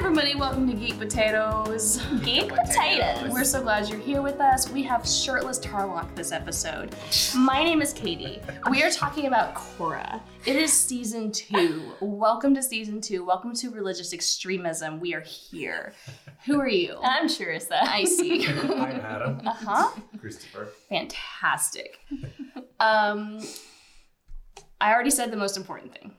everybody, welcome to Geek Potatoes. Geek potatoes. We're so glad you're here with us. We have shirtless Tarlock this episode. My name is Katie. We are talking about Korra. It is season two. Welcome to season two. Welcome to religious extremism. We are here. Who are you? I'm Sharissa. I see. I'm Adam. Uh huh. Christopher. Fantastic. Um, I already said the most important thing.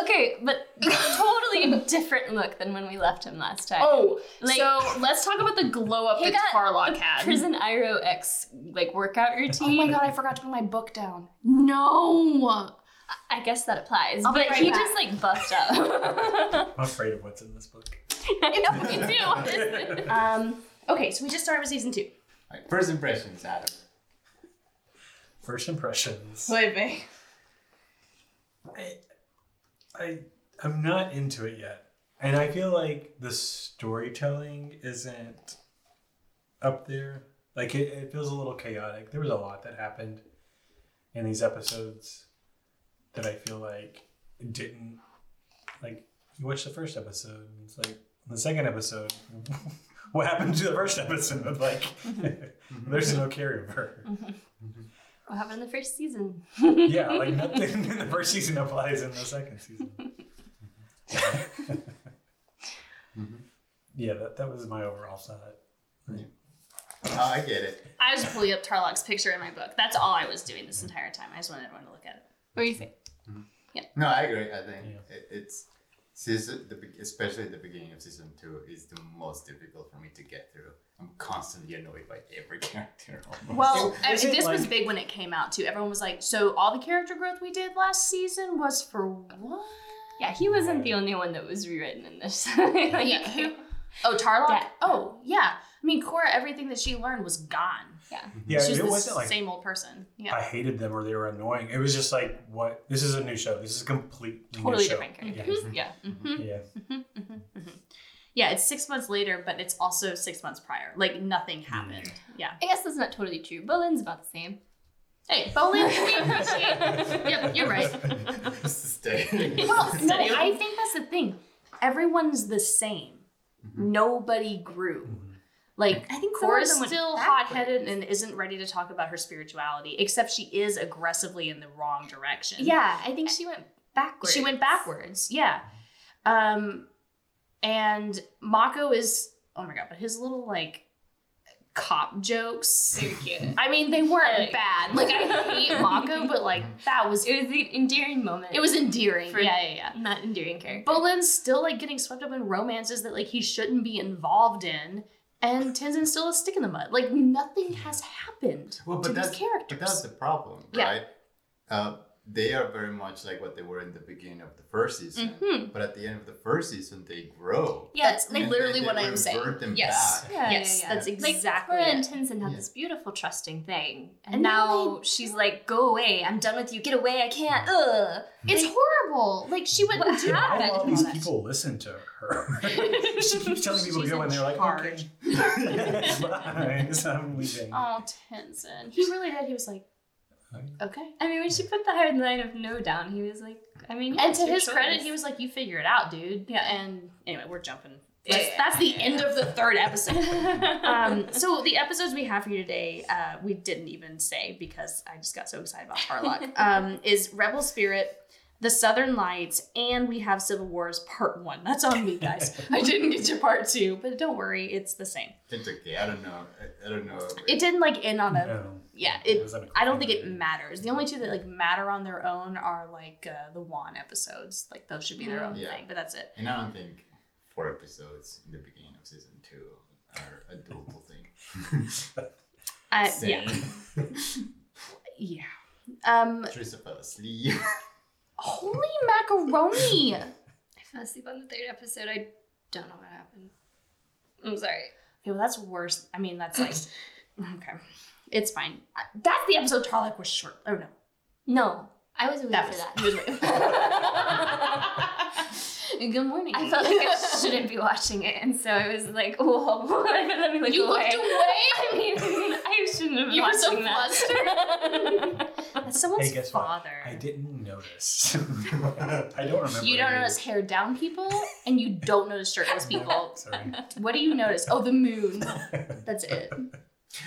Okay, but totally different look than when we left him last time. Oh, Like- so let's talk about the glow up that got Tarlock had. Prison Iroh X like workout routine. Oh my god, I forgot to put my book down. No. I guess that applies. I'll but right he back. just like buffed up. I'm afraid of what's in this book. I know me too. honestly. Um. Okay, so we just started with season two. Alright, first impressions, Adam. First impressions. Wait, wait. I, I, I'm not into it yet, and I feel like the storytelling isn't up there. Like it, it feels a little chaotic. There was a lot that happened in these episodes that I feel like didn't like. You watch the first episode, and it's like the second episode. what happened to the first episode? Like, mm-hmm. there's no carryover. Mm-hmm. Mm-hmm. What happened in the first season? Yeah, like nothing in the first season applies in the second season. yeah, that, that was my overall thought. Oh, I get it. I was pulling up Tarlock's picture in my book. That's all I was doing this entire time. I just wanted everyone to look at it. What do you think? Yeah. No, I agree. I think Yeah. it, it's season, the, especially the beginning of season two, is the most difficult for me to get through. I'm constantly annoyed by every character. almost. Well, I mean, it this was big when it came out too. Everyone was like, "So all the character growth we did last season was for what?" Yeah, he wasn't the only one that was rewritten in this. like, Yeah, who- Oh, Tarlock. Yeah. Oh, yeah. I mean, Korra. Everything that she learned was gone. Yeah. Mm-hmm. Yeah, She's it the wasn't like same old person. Yeah. I hated them or they were annoying. It was just like, what? This is a new show. This is a completely totally new show. different characters. Yeah. hmm Yeah. Mm-hmm. Mm-hmm. Yeah. It's six months later, but it's also six months prior. Like nothing mm. happened. Yeah. I guess that's not totally true. Bolin's about the same. Hey, Bolin, we appreciate. yep, you're right. Stay. Well, no, I think that's the thing. Everyone's the same. Nobody grew. Like I think Korra's still backwards. hot-headed and isn't ready to talk about her spirituality, except she is aggressively in the wrong direction. Yeah, I think she went backwards. She went backwards. Yeah. Um and Mako is oh my god, but his little like cop jokes. Super cute. I mean, they weren't Like- bad. Like I hate Mako, but like that was It was the endearing moment. it was endearing. For- yeah, yeah, yeah. not endearing character. Bolin's still like getting swept up in romances that like he shouldn't be involved in, and Tenzin's still a stick in the mud. Like nothing has happened Well, to these that's, characters. but that's the problem, Yeah. right? Uh, they are very much like what they were in the beginning of the first season. Mhm. But at the end of the first season, they grow. Yeah, That's like And literally then what I am saying. revert them Yes. back. Yeah, yes, yeah, yeah. that's like exactly Korra and it. Tenzin had Yeah. this beautiful trusting thing, and, And now now she's like, "Go away! I'm done with you. Get away! I can't." Ugh. It's horrible. Like she wouldn't What do happened? Why all these people listen to her? she keeps telling people to go, in and they're like, charge. okay. Bye. I'm leaving. Oh, Tenzin. He really did. He was like, okay. I mean, when she put the hard line of no down, he was like, "I mean," yeah, And to your his credit, he was like, "You figure it out, dude." Yeah. And anyway, we're jumping. That's, yeah, that's the end of the third episode. um, so the episodes we have for you today, uh, we didn't even say because I just got so excited about Tarlock. um, is Rebel Spirit, The Southern Lights, and we have Civil Wars Part One. That's on me, guys. I didn't get to Part Two, but don't worry, it's the same. It's okay. I don't know. I, I don't know. It didn't like end on a. No. Yeah, It it. was a I don't think it matters. The only two that like matter on their own are like uh, the Wan episodes. Like those should be their own Yeah. thing. But that's it. And I don't think four episodes in the beginning of season two are a doable thing. Uh, Same. yeah, yeah. Um, Teresa fell asleep. Holy macaroni! I fell asleep on the third episode. I don't know what happened. I'm sorry. Okay, well that's worse. I mean, that's like okay, it's fine. That's the episode Tarlock was short. Oh no, No, I was waiting that for was, that. he was right. Good morning. I felt like I shouldn't be watching it, and so I was like, "Whoa!" Let me look You away. looked away? I mean, I shouldn't have been You were so that. flustered. That's someone's Hey, guess father. what? I didn't notice. I don't remember. You don't who notice hair down people, and you don't notice shirtless people. Sorry. What do you notice? Oh, the moon. That's it.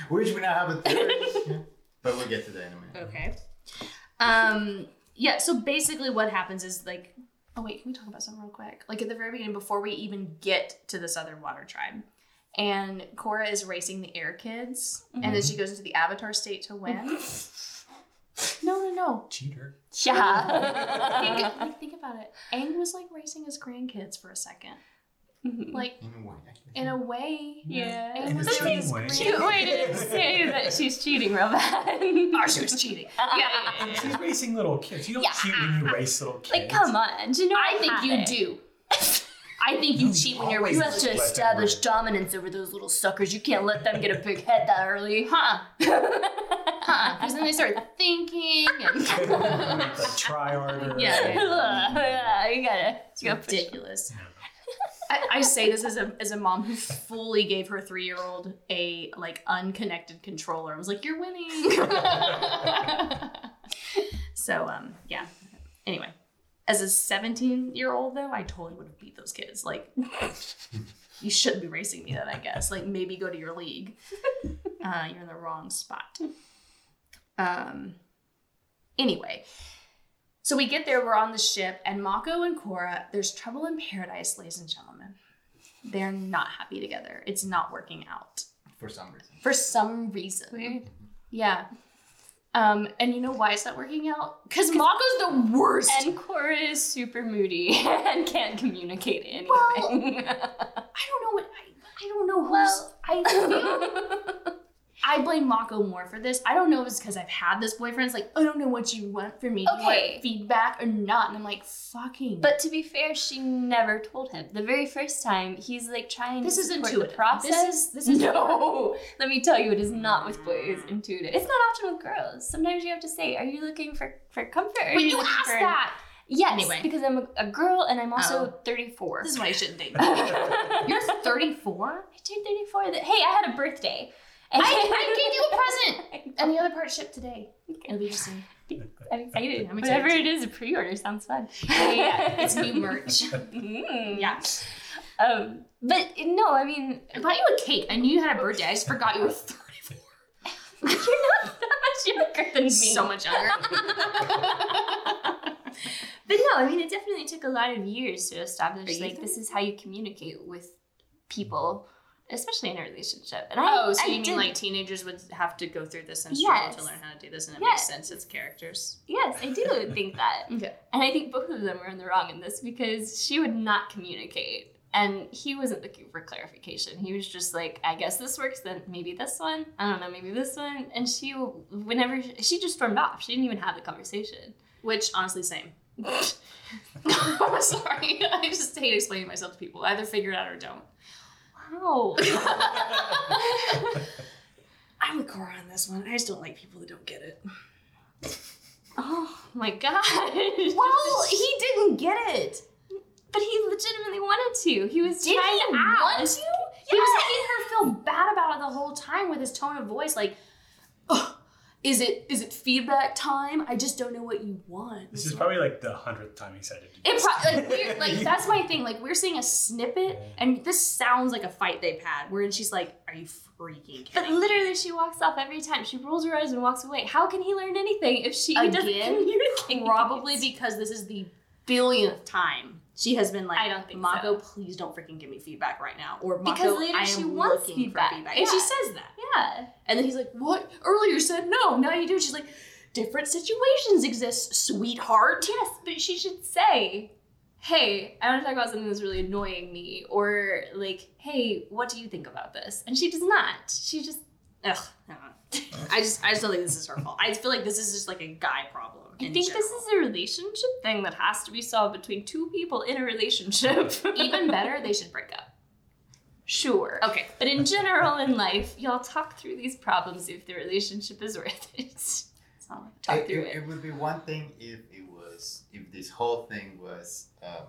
Which we now have a theory. But we'll get to that in a minute. Okay. Um. Yeah. So basically, what happens is like, oh wait, can we talk about something real quick? Like at the very beginning, before we even get to the Southern Water Tribe, and Korra is racing the Air Kids, and then she goes into the Avatar state to win. No, no, no. Cheater. Yeah. Think, like, think about it. Aang was like racing his grandkids for a second. Mm-hmm. Like In a way. in a way, Yeah. Aang In was a cheating way. Cute way to say that she's cheating real bad. Oh, she was cheating. Yeah, yeah, yeah, yeah. She's racing little kids. You don't Yeah. cheat when you race little kids. Like, come on. Do you know I what think you happened? do. I think you No, cheat when you're always. You have to establish dominance over those little suckers. You can't let them get a big head that early. Huh? Huh? Because then they start thinking and like try harder. Yeah, yeah, you gotta. it's you gotta ridiculous. I, I say this as a as a mom who fully gave her three year old a like unconnected controller. I was like, "You're winning." so um yeah. Anyway, as a seventeen year old though, I totally would have beat those kids. Like, you shouldn't be racing me then. I guess like maybe go to your league. Uh, you're in the wrong spot. Um. Anyway, so we get there, we're on the ship, and Mako and Korra, there's trouble in paradise, ladies and gentlemen. They're not happy together. It's not working out For some reason. for some reason. Weird. Yeah. Um, and you know why is that working out? Because Mako's the worst. And Korra is super moody and can't communicate anything. I don't know what I, I don't know who's I feel I blame Mako more for this. I don't know if it's because I've had this boyfriend. It's like, I don't know what you want from me. You Okay. feedback or not? And I'm like, fucking But to be fair, she never told him. The very first time, he's like trying This to is intuitive. the process. This is- this is- no. Let me tell you, it is not with boys intuitive. It's not often with girls. Sometimes you have to say, "Are you looking for for comfort?" But you looking asked that. Yes, Anyway. because I'm a, a girl and I'm also Oh. 34. This is why you shouldn't date. I You're 34? I turned 34. That, hey, I had a birthday. And I, I gave you a present. And the other part shipped today. It'll be interesting. I'm excited. I'm excited Whatever it is, a pre-order sounds fun. Yeah, yeah, it's new merch. Mm. Yeah. Um, but no, I mean, I bought you a cake. I knew you had a birthday. I just forgot you were 34. you're not that much younger than me. So much younger. But no, I mean, it definitely took a lot of years to establish like this is how you communicate with people, especially in a relationship. And I, Oh, so I you mean like teenagers would have to go through this and struggle Yes. to learn how to do this, and it Yes. makes sense as characters. Yes, I do think that. Okay. And I think both of them were in the wrong in this because she would not communicate. And he wasn't looking for clarification. He was just like, I guess this works, then maybe this one. I don't know, maybe this one. And she, whenever, she just stormed off. She didn't even have the conversation. Which, honestly, same. I'm sorry. I just hate explaining myself to people. Either figure it out or don't. Wow. I'm with Korra on this one. I just don't like people that don't get it. oh my god. Well, he didn't get it. But he legitimately wanted to. He was Did trying he out. want to? He was making her feel bad about it the whole time with his tone of voice, like, "Ugh, "Is it is it feedback time? I just don't know what you want." This is probably like the hundredth time he said it. It pro- like, we're, like that's my thing. Like we're seeing a snippet, and this sounds like a fight they've had. Wherein she's like, "Are you freaking But kidding?" me?" literally, she walks off every time. She rolls her eyes and walks away. How can he learn anything if she doesn't Again? communicate? Probably because this is the billionth time she has been like, I don't think Mako, please don't freaking give me feedback right now," or Mako, Because later I am she wants feedback. feedback, and she says that. Yeah. And then he's like, What? Earlier said no, now you do. She's like, Different situations exist, sweetheart. Yes, but she should say, "Hey, I want to talk about something that's really annoying me," or like, "Hey, what do you think about this?" And she does not. She just Ugh. no. I just I just don't think this is her fault. I feel like this is just like a guy problem. I in think this is a relationship thing that has to be solved between two people in a relationship. even better, they should break up. sure. Okay. But in general in life, y'all talk through these problems if the relationship is worth it. So talk it, through it, it. it would be one thing if it was if this whole thing was uh,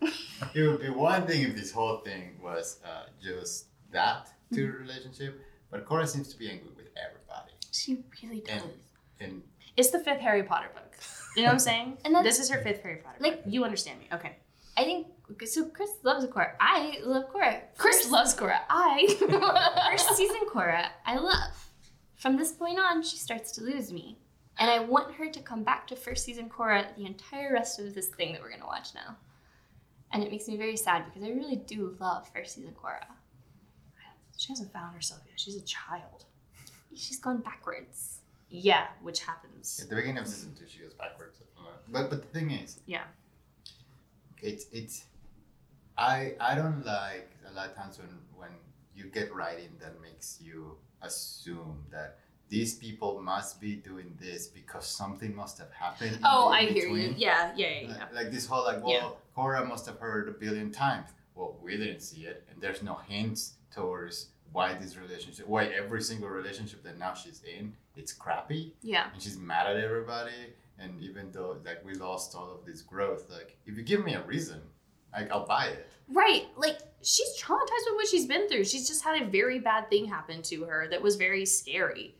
it would be one thing if this whole thing was uh, just that to the relationship but Korra seems to be angry with everybody She really does. And- and It's the fifth Harry Potter book. You know what I'm saying? And that's- this is her fifth Harry Potter Like- book. You understand me. Okay. I think so. Chris loves Korra. I love Korra. Chris First- loves Korra. I. first season Korra, I love. From this point on, she starts to lose me. And I want her to come back to first season Korra the entire rest of this thing that we're gonna watch now. And it makes me very sad because I really do love first season Korra. she hasn't found herself yet. She's a child. She's gone backwards. Yeah, which happens. at the beginning of season two, she goes backwards. But but the thing is, Yeah. it's it's I I don't like a lot of times when when you get writing that makes you assume that these people must be doing this because something must have happened. Oh, I hear you. Yeah, yeah, yeah, yeah. Like, like this whole like, well, Yeah. Korra must have heard a billion times. Well, we didn't see it, and there's no hints towards why this relationship, why every single relationship that now she's in, it's crappy Yeah. and she's mad at everybody. And even though like we lost all of this growth, like if you give me a reason, like I'll buy it. Right. Like she's traumatized with what she's been through. She's just had a very bad thing happen to her that was very scary.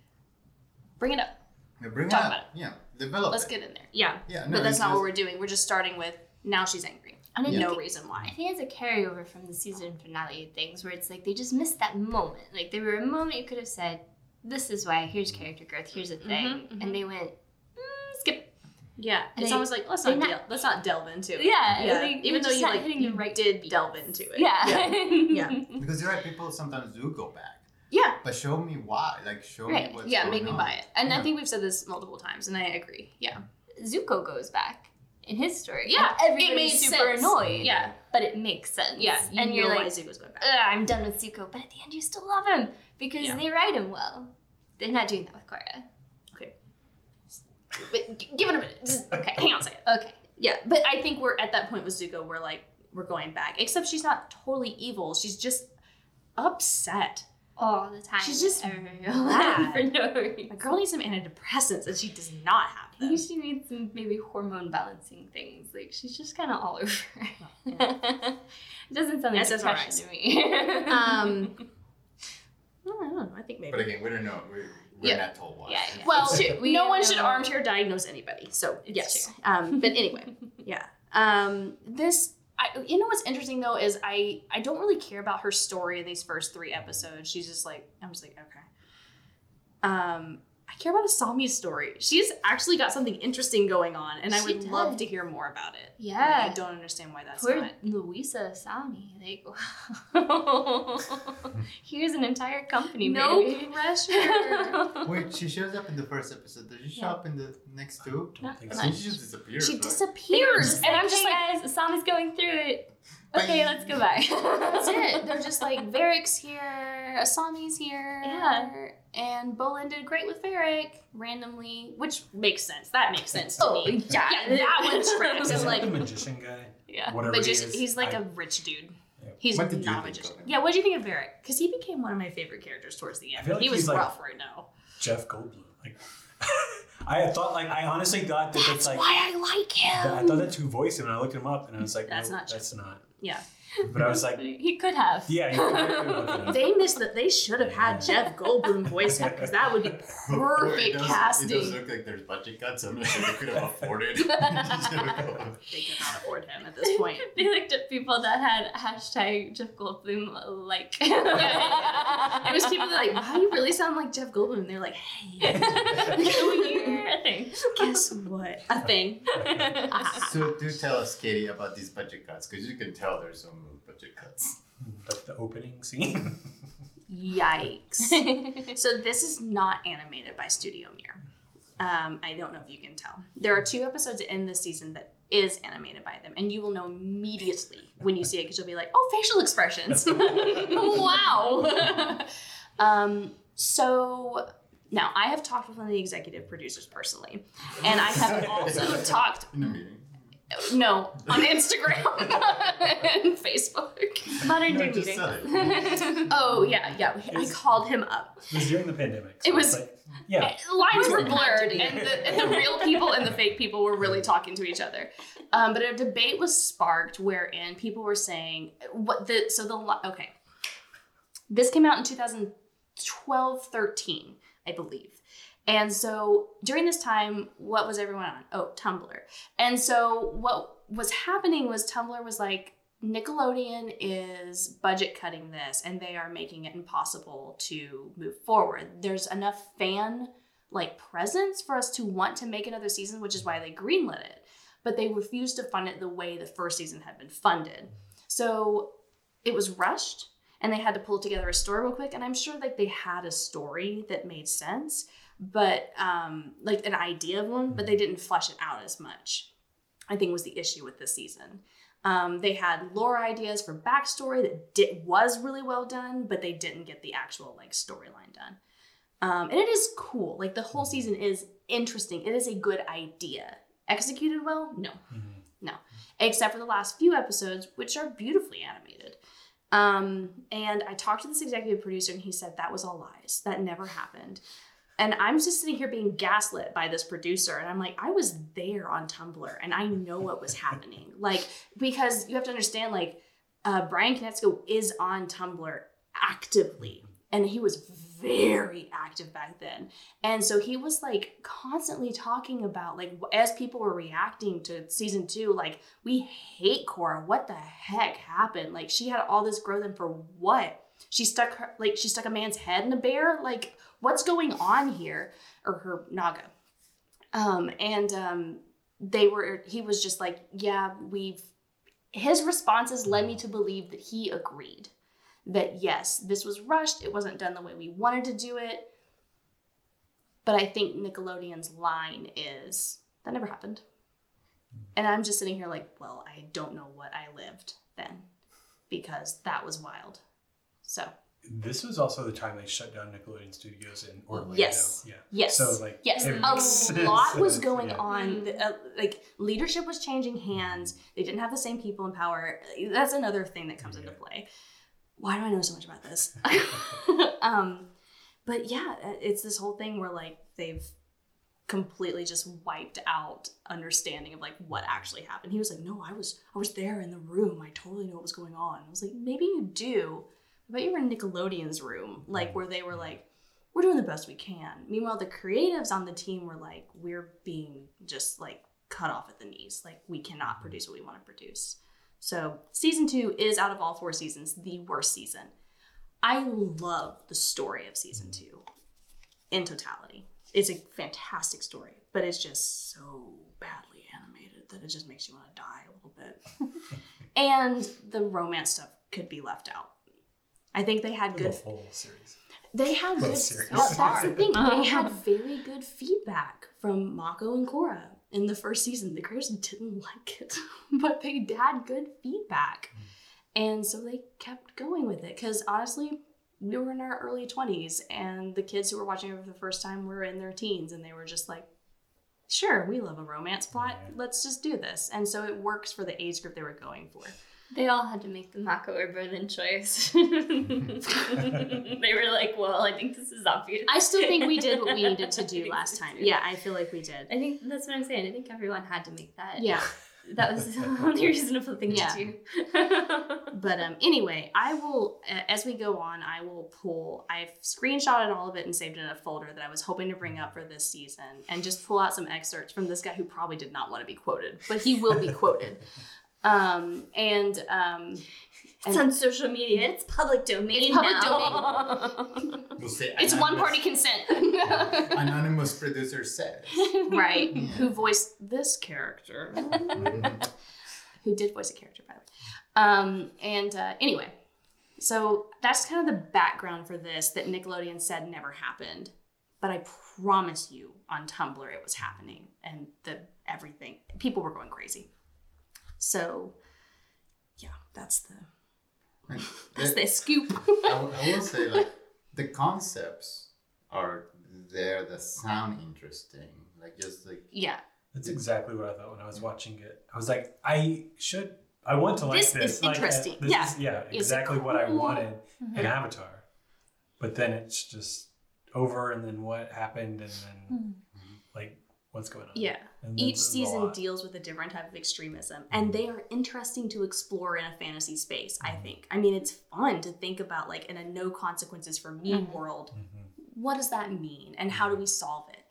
Bring it up. Yeah, bring Talk it about up. Yeah, develop Let's it. get in there. Yeah. Yeah, no, but that's not what we're doing. We're just starting with now she's angry. And I Yeah. think No it- reason why. I think it's a carryover from the season finale things where it's like they just missed that moment. Like there were a moment you could have said, "This is why. Here's character growth. Here's a thing," mhm. and they went, mm, "Skip." Yeah. And It's they- almost like let's not, not- del- let's not delve into it. Yeah, Yeah. like, Even though you like hitting you the right did beats. delve into it. Yeah. Yeah. Because you're right, people sometimes do go back. Yeah. But show me why. Like show Right. me what's Yeah, going make me on. buy it. And I think we've said this multiple times, and I agree. Yeah. Zuko goes back in his story. Yeah, and it everybody's super sense. annoyed. Yeah. but it makes sense. Yeah. and and you're like, Zuko's going back. I'm done with Zuko. But at the end, you still love him because Yeah. they write him well. They're not doing that with Korra. Okay, but g- give it a minute. Just, okay, hang on a second. Okay. Yeah, but I think we're at that point with Zuko. We're like, we're going back. Except she's not totally evil. She's just upset. All the time. She's just Everywhere. mad. for no reason. My girl needs some antidepressants, and she does not have I them. think she needs some maybe hormone balancing things. Like she's just kind of all over. it doesn't sound like SSRIs. depression to me. Um, I don't know. I think maybe. But again, we don't know. We're, we're Yeah. not told why. Yeah, yeah. Well, true. We no don't one should armchair diagnose anybody. So It's yes. true. Um, but anyway, yeah. Um, this, I, you know, what's interesting though is I I don't really care about her story in these first three episodes. She's just like I'm just like okay. Um, I care about Asami's story. She's actually got something interesting going on, and I She would love to hear more about it. Yeah. Like, I don't understand why that's Poor not. Louisa Asami. Like, here's an entire company, No baby. pressure. Wait, she shows up in the first episode. Does she show Yeah. up in the next two? Don't think so. she just disappears. she right? disappears, and I'm just like, guys, Asami's going through it. Okay, Bye. let's go back. That's it. They're just like Varrick's here, Asami's here, Yeah. And Bolin did great with Varrick randomly, which makes sense. That makes sense to Oh, me. yeah. yeah, that one tracks. Is like, the magician guy? yeah. Whatever but he just is, he's like I- a rich dude. yeah. He's What did not a magician. of? Yeah, what do you think of Varrick? Because he became one of my favorite characters towards the end. feel like he was he's like- rough right now. Jeff Goldblum. Like, I had thought like I honestly thought that that's, That's like why I like that- I thought that's who voiced him, and I looked him up, and I was like, That's no, not Jeff. that's not. Yeah. But I was like, he could have. yeah, you could very well look it up. They missed that. They should have had Jeff Goldblum voice him because that would be It perfect does, It casting. does look like there's budget cuts. I'm not sure they could have afforded. They could not afford him at this point. They looked at people that had hashtag Jeff Goldblum like. It was people that like, wow, you really sound like Jeff Goldblum. And they're like, hey, You're a thing. guess what? A thing. so do tell us, Katie, about these budget cuts, because you can tell there's some budget cuts. Like the opening scene. Yikes. so this is not animated by Studio Mir. Um, I don't know if you can tell. There are two episodes in this season that is animated by them, and you will know immediately when you see it because you'll be like, "Oh, facial expressions! wow!" um, so now I have talked with one of the executive producers personally, and I have also talked In the meeting. No on Instagram and Facebook. Modern No, day just meeting. Oh yeah, yeah. I called him up. It was during the pandemic. so It was- like, yeah. lines were It had to blurred and the, and the real people and the fake people were really talking to each other um, but a debate was sparked wherein people were saying what the so the li- okay this came out in 2012 13 i believe And so during this time, what was everyone on? Oh, Tumblr. And so what was happening was Tumblr was like, Nickelodeon is budget cutting this and they are making it impossible to move forward. There's enough fan like presence for us to want to make another season, which is why they greenlit it. But they refused to fund it the way the first season had been funded. So it was rushed and they had to pull together a story real quick. And I'm sure like they had a story that made sense, but um, like an idea of one, but they didn't flesh it out as much. I think was the issue with this season. Um, they had lore ideas for backstory that did, was really well done, but they didn't get the actual like storyline done. Um, and it is cool. Like the whole season is interesting. It is a good idea. Executed well? No, no. Except for the last few episodes, which are beautifully animated. Um, and I talked to this executive producer, and he said that was all lies. That never happened. And I'm just sitting here being gaslit by this producer. And I'm like, I was there on Tumblr and I know what was happening. Like, because you have to understand, like, uh, Brian Konietzko is on Tumblr actively. And he was very active back then. And so he was like constantly talking about, like, as people were reacting to season two, like, we hate Korra. What the heck happened? Like, she had all this growth, and for what? She stuck her, like, she stuck a man's head in a bear? Like, what's going on here? Or her naga. Um and um they were he was just like yeah we've his responses led me to believe that he agreed. That yes this was rushed it wasn't done the way we wanted to do it. But i think nickelodeon's line is that never happened. And i'm just sitting here like well i don't know what i lived then because that was wild so This was also the time they shut down Nickelodeon Studios in Orlando. Yes. Yeah. Yes. So like Yes, a lot was going yeah. on. The, uh, like leadership was changing hands. They didn't have the same people in power. That's another thing that comes into play. Why do I know so much about this? um, but yeah, it's this whole thing where like they've completely just wiped out understanding of like what actually happened. He was like, "No, I was I was there in the room. I totally know what was going on." I was like, "Maybe you do." But you were in Nickelodeon's room, like where they were like, we're doing the best we can. Meanwhile, the creatives on the team were like, we're being just like cut off at the knees. Like, we cannot mm-hmm. produce what we want to produce. So, season two is out of all four seasons the worst season. I love the story of season mm-hmm. two in totality. It's a fantastic story, but it's just so badly animated that it just makes you want to die a little bit. and the romance stuff could be left out. I think they had good. The good whole series. they had Both good. series. Well, that's the thing. Uh-huh. They had very good feedback from Mako and Korra in the first season. The creators didn't like it, but they had good feedback, and so they kept going with it. Because honestly, we were in our early twenties, and the kids who were watching it for the first time were in their teens, and they were just like, "Sure, we love a romance plot. Yeah. Let's just do this." And so it works for the age group they were going for. They all had to make the Mako or Bolin choice. they were like, well, I think this is obvious. I still think we did what we needed to do last time. Yeah, I feel like we did. I think that's what I'm saying. I think everyone had to make that. Yeah. That was the only reasonable thing Yeah. to do. But um, anyway, I will, a- as we go on, I will pull, I've screenshotted all of it and saved it in a folder that I was hoping to bring up for this season and just pull out some excerpts from this guy who probably did not want to be quoted, but he will be quoted. Um, and um, it's on social media. It's public domain. It's public now. We'll it's one party consent. Anonymous producer says. right. Who voiced this character. who did voice a character, by the way. Um, and uh, anyway, so that's kind of the background for this that Nickelodeon said never happened. But I promise you, on Tumblr, it was happening, and the everything people were going crazy. So, yeah, that's the that's the scoop. I, will- I will say like the concepts are there that sound interesting. Like just like yeah, That's exactly what I thought when I was watching it. I was like, I should, I want to like This this. is like, interesting. this Yeah. is- yeah, It's exactly what I cool. wanted mm-hmm. in Avatar. But then it's just over, and then what happened, and then mm-hmm. like what's going on. yeah. And Each season deals with a different type of extremism, and they are interesting to explore in a fantasy space. I mm-hmm. think. I mean, it's fun to think about like in a no consequences for me mm-hmm. world. Mm-hmm. what does that mean and how do we solve it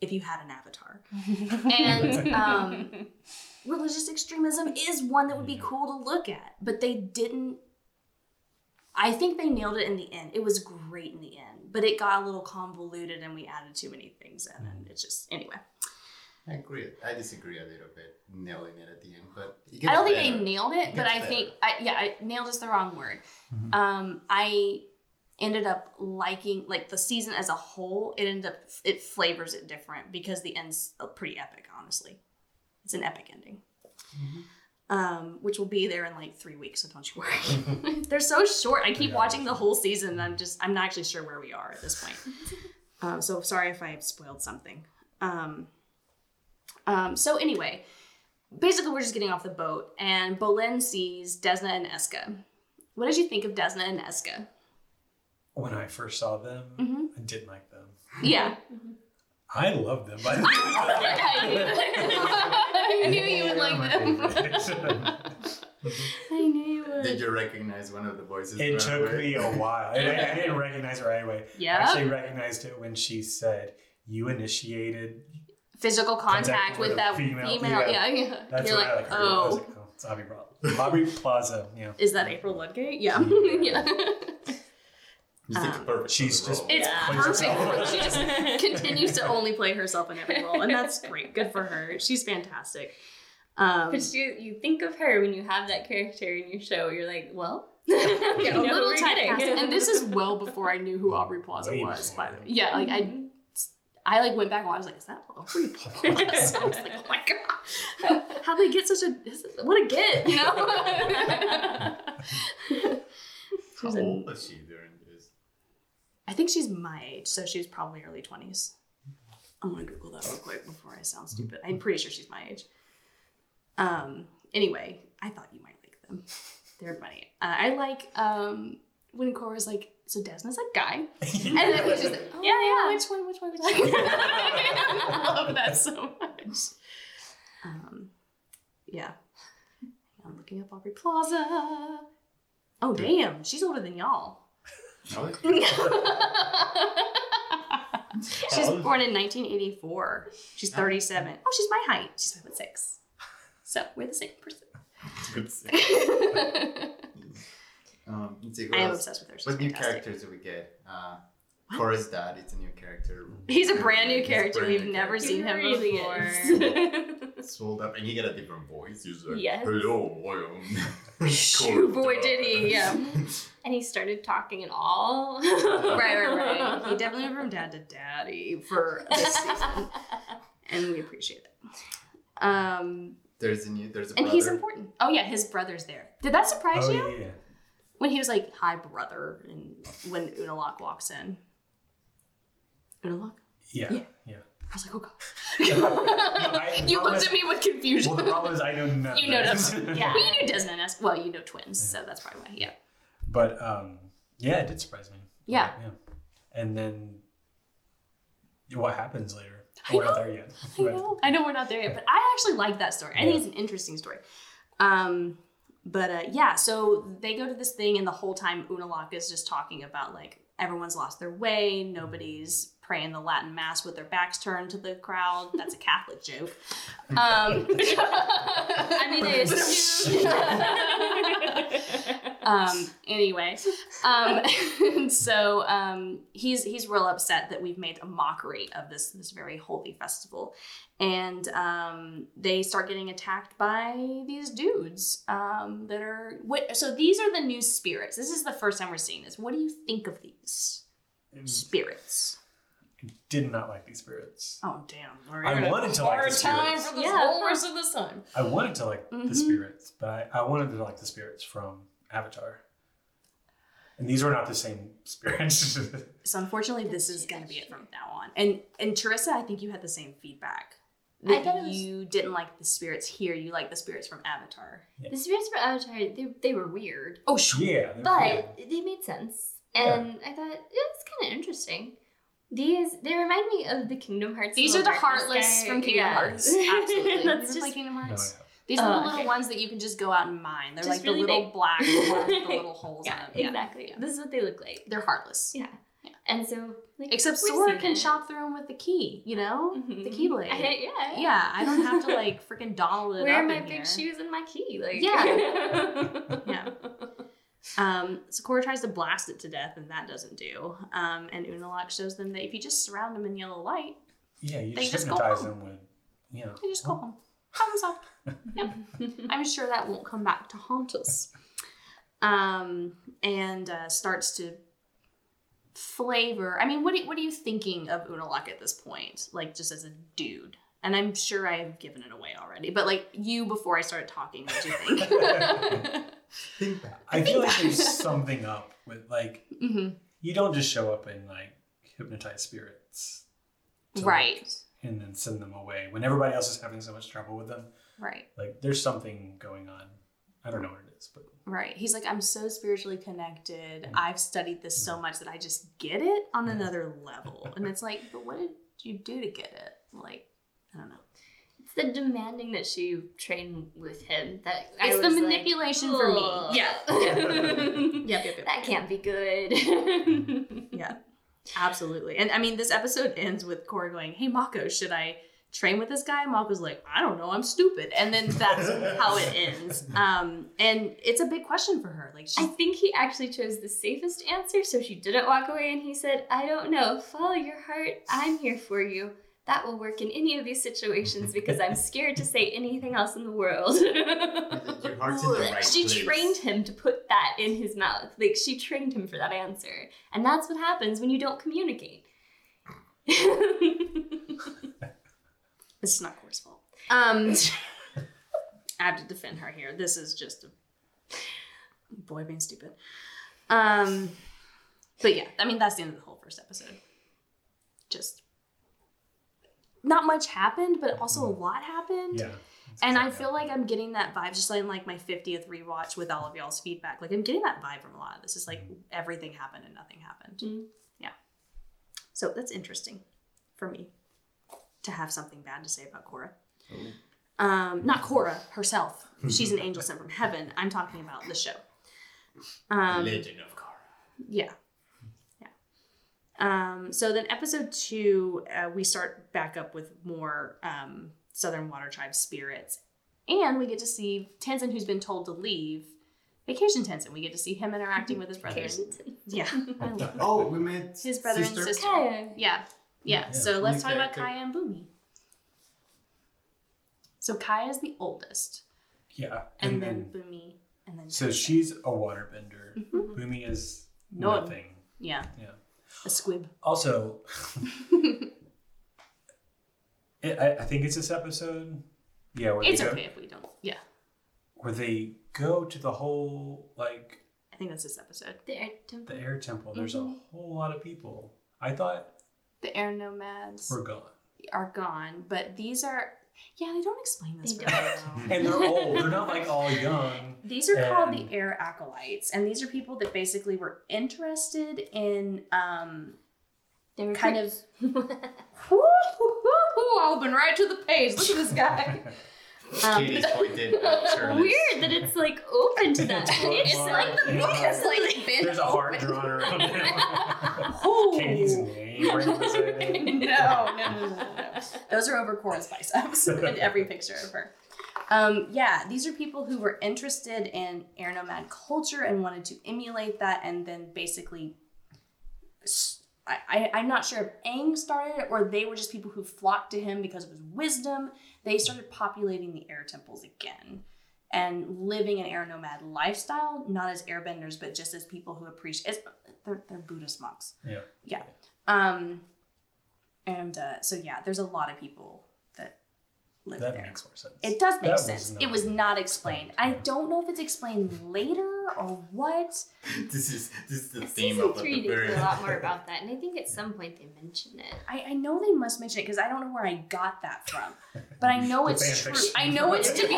if you had an avatar and um, religious extremism is one that would be cool to look at but they didn't i think they nailed it in the end it was great in the end but it got a little convoluted and we added too many things in and it's just anyway I agree. I disagree a little bit, nailing it at the end, but it I don't think better. they nailed it, It but gets I think I, yeah, I, nailed is the wrong word. Mhm. Um, I ended up liking like the season as a whole. It ended up it flavors it different because the end's uh, pretty epic. Honestly, it's an epic ending. Um, which will be there in like three weeks, so don't you worry. They're so short. I keep Yeah. watching the whole season, and I'm just I'm not actually sure where we are at this point. Um, so sorry if I spoiled something. Um, um, so anyway, basically we're just getting off the boat, and Bolin sees Desna and Eska. What did you think of Desna and Eska? When I first saw them, Mhm. I didn't like them. Yeah, I love them. But I knew you would like them. I knew you would. Did you recognize one of the voices? It took away? me a while. I, I didn't recognize her right away. Yeah. I actually recognized it when she said, "You initiated." Physical contact, Contact with with that female. female. Yeah. Yeah, yeah. That's You're like, like. heard. I was oh, like, oh, it's Aubrey Plaza. Aubrey Plaza. Yeah. is that April Ludgate? Yeah, yeah. You think Um, perfect. she's just- role. It's Yeah. perfect. she just continues to only play herself in every role, and that's great. Good for her. She's fantastic. Um, But you, you think of her when you have that character in your show. You're like, well, yeah, a little we're typecast. And this is well before I knew who Aubrey Plaza was. By the way, yeah, like I, I like went back and I was like, is that Aubrey Plaza? I was like, oh my god, how did they get such a what a get, you know? How old was she during this? I think she's my age, so she's probably early twenties. I'm gonna Google that real quick before I sound stupid. I'm pretty sure she's my age. Um. Anyway, I thought you might like them. They're funny. Uh, I like um when Korra's like, "So Desna's a guy," and then he's just like, oh, Yeah, yeah. Which one? Which one? Which one? I love that so much. Um. Yeah. I'm looking up Aubrey Plaza. Oh damn, she's older than y'all. No, She's born in 1984. She's 37. Oh, she's my height. She's five foot six. So we're the same person. Good thing. I Um, let's see, what am else? obsessed with her. She's What new characters do we get? Uh, What? Korra's dad. It's a new character. He's a brand new He's character. brand We've new never character. seen him really before. is. Sold up, and he got a different voice. He's like, Yes. "Hello, I am." Shoo, boy, did he, yeah. and he started talking and all. right, right, right. He definitely went from dad to daddy for this season, and we appreciate it. Um, There's a new. There's a and he's important. Oh yeah, his brother's there. Did that surprise Oh you? yeah. When he was like, "Hi, brother," and when Unalaq walks in. Unalaq. Yeah. Yeah. Yeah. I was like, "Oh god." I- you looked is- at me with confusion. Well, the problem is I know none. you know. Yeah. Well, you knew Desmond and. Well, you know twins, so that's probably why. Yeah. But um, yeah, it did surprise me. Yeah. Yeah. And then what happens later? I We're not there yet. I know. I know we're not there yet, but I actually like that story. I think it's an interesting story. Um, but uh, yeah, so they go to this thing, and the whole time Unalaq is just talking about like everyone's lost their way, nobody's praying the Latin mass with their backs turned to the crowd. That's a Catholic joke. Um, I mean, I assume. um, anyway, um, and so um, he's he's real upset that we've made a mockery of this this very holy festival, and um, they start getting attacked by these dudes um, that are what. So these are the new spirits. This is the first time we're seeing this. What do you think of these spirits? did not like these spirits. Oh damn! We're I wanted to like the hard time spirits. for this Yeah. whole rest of this time. I wanted to like Mhm. the spirits, but I, I wanted to like the spirits from Avatar. And these were not the same spirits. So unfortunately, this is going to be it from now on. And and Teresa, I think you had the same feedback. I That thought it was- you didn't like the spirits here. You like the spirits from Avatar. the spirits from Avatar, they, they were weird, Oh sure. yeah. but good. they made sense. And I thought, yeah, it's kind of interesting. These, they remind me of the Kingdom Hearts. These are the heartless guy. from Kingdom Yeah. Hearts. Absolutely. You ever That's play just, Kingdom No, Hearts? I These are the Oh, little okay. ones that you can just go out and mine. They're Just like the little big. black ones with the little holes yeah, in them. exactly. This is what they look like. They're heartless. Yeah. yeah. And so, like, Except we've Sora can it. chop through them with the key, you know? The Mhm. Keyblade. Yeah. yeah, I don't have to like freaking Donald it Where up are my in big here. shoes and my key? Like, Yeah. Yeah. Um, Sakura tries to blast it to death, and that doesn't do. Um, and Unalaq shows them that if you just surround them in yellow light, Yeah, you They just just go hypnotize home. them with, you know. they just go home. Problem solved. Yep. I'm sure that won't come back to haunt us. Um, and uh, starts to flavor. I mean, what, do, what are you thinking of Unalaq at this point? Like, just as a dude? And I'm sure I have given it away already, but like you before I started talking, what do you think? Think back. I feel like there's something up with like hmm you don't just show up and like hypnotize spirits, to, like, Right, and then send them away when everybody else is having so much trouble with them. Right. Like there's something going on. I don't know what it is, but Right. He's like, I'm so spiritually connected. Mm. I've studied this so mm-hmm. much that I just get it on mm-hmm. another level. And it's like, but what did you do to get it? Like, I don't know. It's the demanding that she trained with him that I It's the was like, manipulation for me. "Ugh." Yeah. Yep, yep, yep. That can't be good. Yeah, absolutely. And I mean, this episode ends with Korra going, Hey, Mako, should I train with this guy? Mako's like, I don't know, I'm stupid. And then that's how it ends. Um, and it's a big question for her. Like, I think he actually chose the safest answer, so she didn't walk away and he said, I don't know, follow your heart, I'm here for you. That will work in any of these situations because I'm scared to say anything else in the world. Your heart's in the right she place. trained him to put that in his mouth. Like she trained him for that answer. And that's what happens when you don't communicate. This is not Korra's fault. Um, I have to defend her here. This is just a boy being stupid. Um, but yeah, I mean that's the end of the whole first episode. Just not much happened, but also a lot happened. yeah. And I feel like I'm getting that vibe, just like in like my 50th rewatch with all of y'all's feedback. Like I'm getting that vibe from a lot of this. It's like everything happened and nothing happened. Mm. Yeah. So that's interesting for me to have something bad to say about Korra. Um, not Korra herself. She's an angel sent from heaven. I'm talking about the show. Um, Legend of Korra. yeah. Yeah. Um, so then episode two, uh, we start back up with more um, Southern Water Tribe spirits. And we get to see Tenzin, who's been told to leave. Vacation Tenzin. We get to see him interacting with his brother. and- Yeah. I love it. Oh, we met His brother and sister. Kya. Yeah. Yeah. Yeah, So let's talk about character. Kya and Bumi. So Kya is the oldest. Yeah. And, And, then, then, Bumi. And then so Tenzin. she's a waterbender. Mhm. Bumi is No. nothing. Yeah. Yeah. A squib. Also, it, I, I think it's this episode. Yeah, where It's they go, okay if we don't. Yeah. where they go to the whole like I think that's this episode. The air temple. the air temple. There's Mm-hmm. a whole lot of people. I thought The air nomads were gone, are gone, but these are. Yeah, they don't explain this They very well. and they're old. They're not like all young. These are called the air acolytes, and these are people that basically were interested in um, They were kind of. I'll open right to the page. Look at this guy. Um, Katie's pointed at Shirley's. weird that it's like open to that. It's it's like the book has like been There's a heart open. drawn around it. Katie's name right beside it. no, no, no, no, no. Those are over Korra's biceps in every picture of her. Um, yeah, these are people who were interested in air nomad culture and wanted to emulate that, and then basically, I, I, am not sure if Aang started it or they were just people who flocked to him because of his wisdom. They started populating the air temples again and living an air nomad lifestyle, not as airbenders, but just as people who appreciate. They're, they're Buddhist monks. Yeah. Yeah. Um, and uh, so yeah, there's a lot of people that live That there. makes more sense. It does make That sense. not it was not explained. I don't know if it's explained later or what. This is this is the theme Season of three the did very a lot more about that, and I think at some point they mention it. I, I know they must mention it because I don't know where I got that from, but I know it's true. I know it's to be.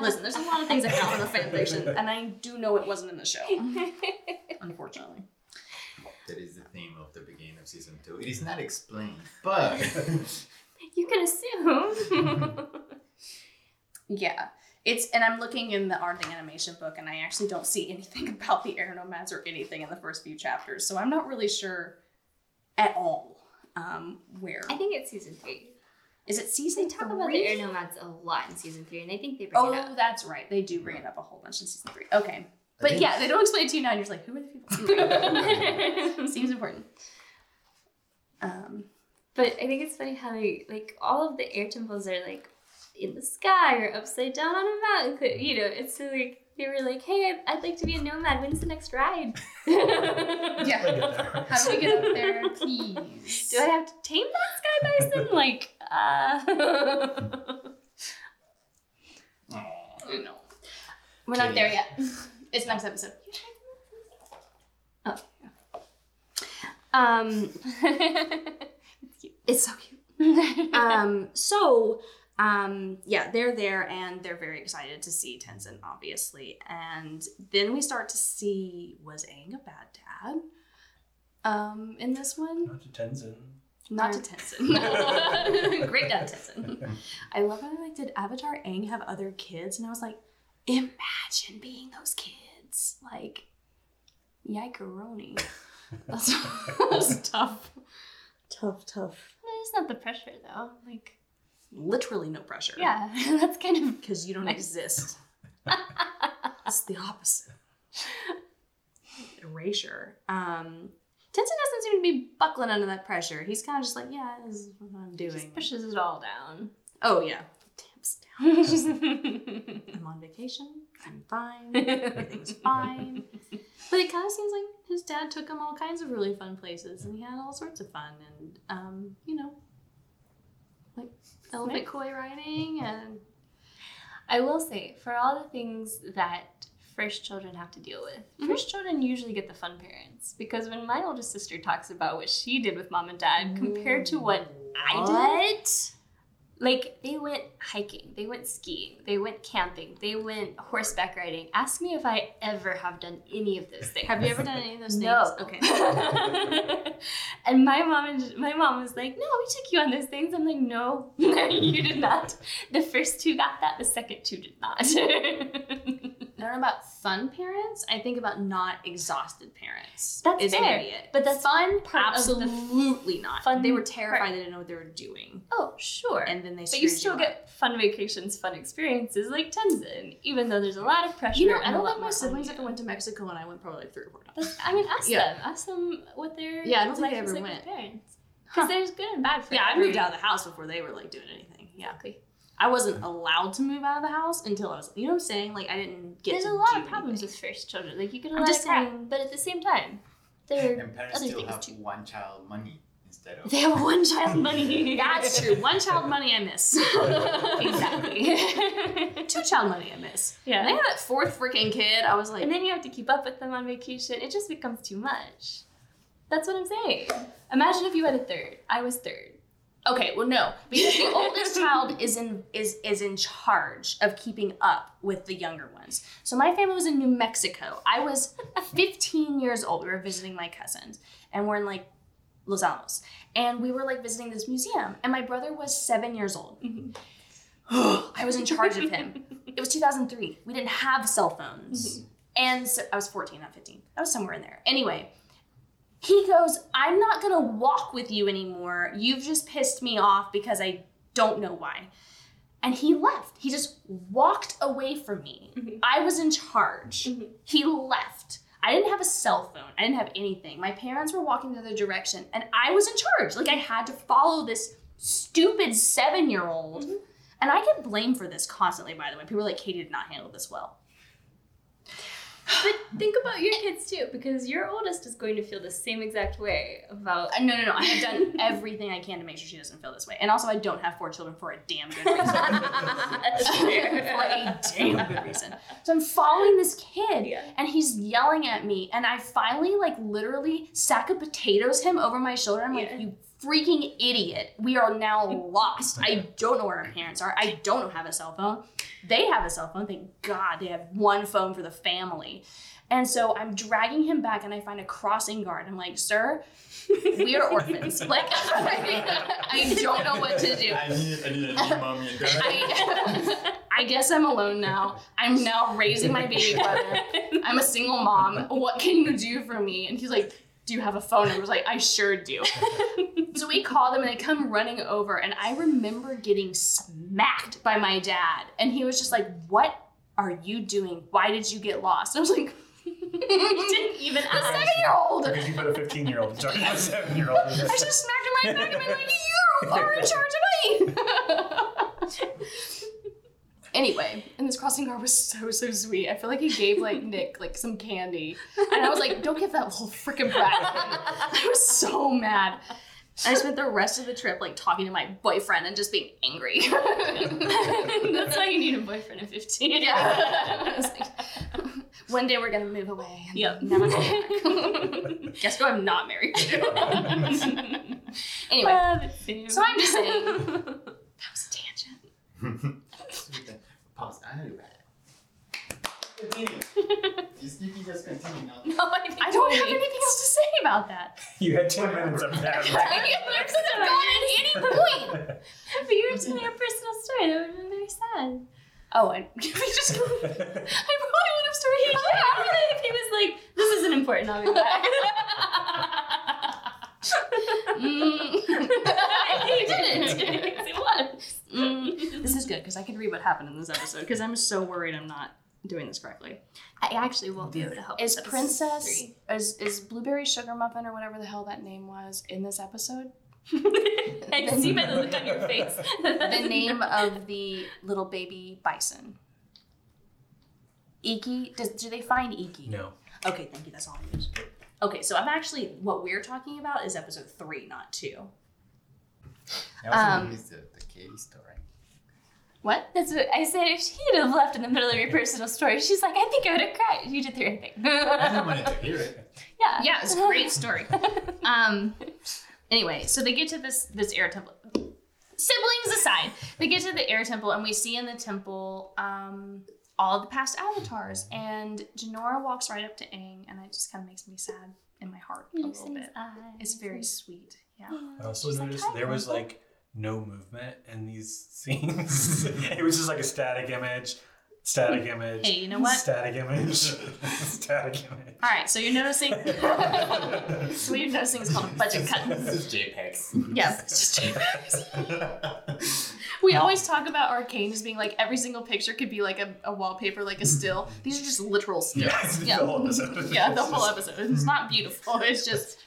Listen, there's a lot of things I count in the fan fiction, and I do know it wasn't in the show, unfortunately. That is the theme of the beginning of season two. It is not explained, but you can assume. Yeah. It's and I'm looking in the art and animation book and I actually don't see anything about the air nomads or anything in the first few chapters. So I'm not really sure at all. Um, where I think it's season three. is it season They talk about the air nomads a lot in season three, and I think they bring it Oh, up. that's right. They do bring it up a whole bunch in season three. Okay. But yeah, they don't explain it to you now, and you're just like, who are the people? Seems important. Um, But I think it's funny how they like all of the air temples are like in the sky or upside down on a mountain. Cl- You know, it's so like they were like, "Hey, I'd, I'd like to be a nomad. When's the next ride?" Yeah. I get there. how do we get up there, please? Do I have to tame that sky bison? like, uh, No. We're not there yet. It's next episode. Oh. Um, it's so cute. um, so, um, yeah, they're there and they're very excited to see Tenzin, obviously. And then we start to see was Aang a bad dad? Um, in this one, Not to Tenzin. not to Tenzin. Great dad, Tenzin. I love how like, did Avatar Aang have other kids? And I was like, imagine being those kids. Like, yikeroni. That's, that's tough. Tough, tough. it's not the pressure though. Like, Literally no pressure. yeah, that's kind of Because you don't exist. it's the opposite. Erasure. Um, Tenzin doesn't seem to be buckling under that pressure. He's kind of just like, yeah, this is what I'm doing. just pushes it all down. Oh, yeah. Tamps down. I'm on vacation. I'm fine. Everything's fine. But it kind of seems like his dad took him all kinds of really fun places, and he had all sorts of fun, and um, you know, like elephant koi riding, and I will say, for all the things that first children have to deal with, Mhm. first children usually get the fun parents. Because when my oldest sister talks about what she did with mom and dad compared to what I did, What? Like they went hiking, they went skiing, they went camping, they went horseback riding. Ask me if I ever have done any of those things. Have you ever done any of those things? No. Okay. and my mom and my mom was like, "No, we took you on those things." I'm like, "No, you did not. The first two got that. The second two did not." I don't know about fun parents. I think about not exhausted parents. That's is fair, maybe it. but that's fun. part of the Absolutely not. fun They were terrified. They didn't know what they were doing, oh, sure. and then they. but you still up. get fun vacations, fun experiences like Tenzin, even though there's a lot of pressure. You know, I don't think my siblings ever went to Mexico, and I went probably like three or four times. That's- I mean, ask Yeah. them. Ask them what their Yeah, I don't think was ever like went. parents. Huh. Because there's good and bad for Yeah, I moved out of the house before they were like doing anything. Yeah, Exactly. I wasn't allowed to move out of the house until I was. You know what I'm saying? Like I didn't get. There's to a lot do of problems anything. with first children. Like you get a I'm lot just of crap, saying- but at the same time, they're And parents other still have too. one child money instead of. they have one child money. That's true. One child money I miss. exactly. Two child money I miss. yeah. And they had that fourth freaking kid. I was like, And then you have to keep up with them on vacation. It just becomes too much. That's what I'm saying. Imagine if you had a third. I was third. Okay, well no, because the oldest child is in is is in charge of keeping up with the younger ones. So my family was in New Mexico. I was 15 years old. We were visiting my cousins, and we're in like Los Alamos, and we were like visiting this museum. And my brother was seven years old. Mm-hmm. I was in charge of him. It was 2003. We didn't have cell phones, mm-hmm. and so I was 14, not 15. I was somewhere in there. Anyway, he goes, I'm not gonna walk with you anymore. You've just pissed me off because I don't know why. And he left. He just walked away from me. Mhm. I was in charge. Mhm. He left. I didn't have a cell phone. I didn't have anything. My parents were walking the other direction, and I was in charge. Like I had to follow this stupid seven year old. Mhm. And I get blamed for this constantly, by the way. People are like, Katie did not handle this well. But think about your kids too, because your oldest is going to feel the same exact way about. Uh, No, no, no. I have done everything I can to make sure she doesn't feel this way. And also, I don't have four children for a damn good reason. For a damn good reason. So I'm following this kid, Yeah. and he's yelling at me, and I finally, like, literally sack of potatoes him over my shoulder. I'm like, you freaking idiot. We are now lost. I don't know where our parents are. I don't have a cell phone. They have a cell phone. Thank God they have one phone for the family. And so I'm dragging him back, and I find a crossing guard. I'm like, sir, we are orphans. Like, I don't know what to do. I need, I need a new mommy and dad. I, I guess I'm alone now. I'm now raising my baby brother. I'm a single mom. What can you do for me? And he's like, Do you have a phone? And I was like, I sure do. so we call them and they come running over. And I remember getting smacked by my dad. And he was just like, What are you doing? Why did you get lost? And I was like, you didn't even A seven year old. Because you put a 15 year old in charge of a 7 year old. I should have smacked him right back and been like, You are in charge of me. anyway, and this crossing guard was so so sweet. I feel like he gave like Nick like some candy, and I was like, "Don't give that little freaking brat." I was so mad. I spent the rest of the trip like talking to my boyfriend and just being angry. That's why you need a boyfriend at 15. yeah. I was like, One day we're gonna move away. And Yep. Never come back. Guess who I'm not married to. anyway, Love it, Sam. so I'm just saying that was a tangent. Pause. I Continue. Just, you can just continue now. No, I, think I don't we- have anything else to say about that. You had 10 minutes of that. I could have gone at any point. But you were telling a personal story. That would have been very sad. Oh, and we just. I probably would have started crying if he was like, "This isn't important. I'll be back." Mm. he didn't. it was. Mm. This is good because I can read what happened in this episode because I'm so worried I'm not doing this correctly. I actually won't be able to help. Is with Princess three. is is Blueberry Sugar Muffin or whatever the hell that name was in this episode I can see by the look on your face. the name of the little baby bison? Iki. Does do they find Iki? No. Okay, thank you. That's all I need. Okay, so I'm actually what we're talking about is episode three, not two. I also Um, the, the Katie story. What? That's what I said. If she'd have left in the middle of your personal story, she's like, I think I would have cried. You did the right thing. I just wanted to hear it. yeah. Yeah, it's a great story. um. Anyway, so they get to this this air temple. Siblings aside, they get to the air temple, and we see in the temple um all the past avatars, and Jinora walks right up to Aang, and it just kind of makes me sad in my heart a little bit. eyes. It's very sweet. Yeah. I also She's noticed "Hi, there was like no movement in these scenes. it was just like a static image, static image. Hey, you know what? Static image, static image. All right, so you're noticing. so what you're noticing is called a budget cut. This is JPEGs. Yes, it's just We always talk about Arcane as being like every single picture could be like a, a wallpaper, like a still. These are just literal stills. Yeah, the whole episode. Yeah, the whole episode. It's not beautiful. It's just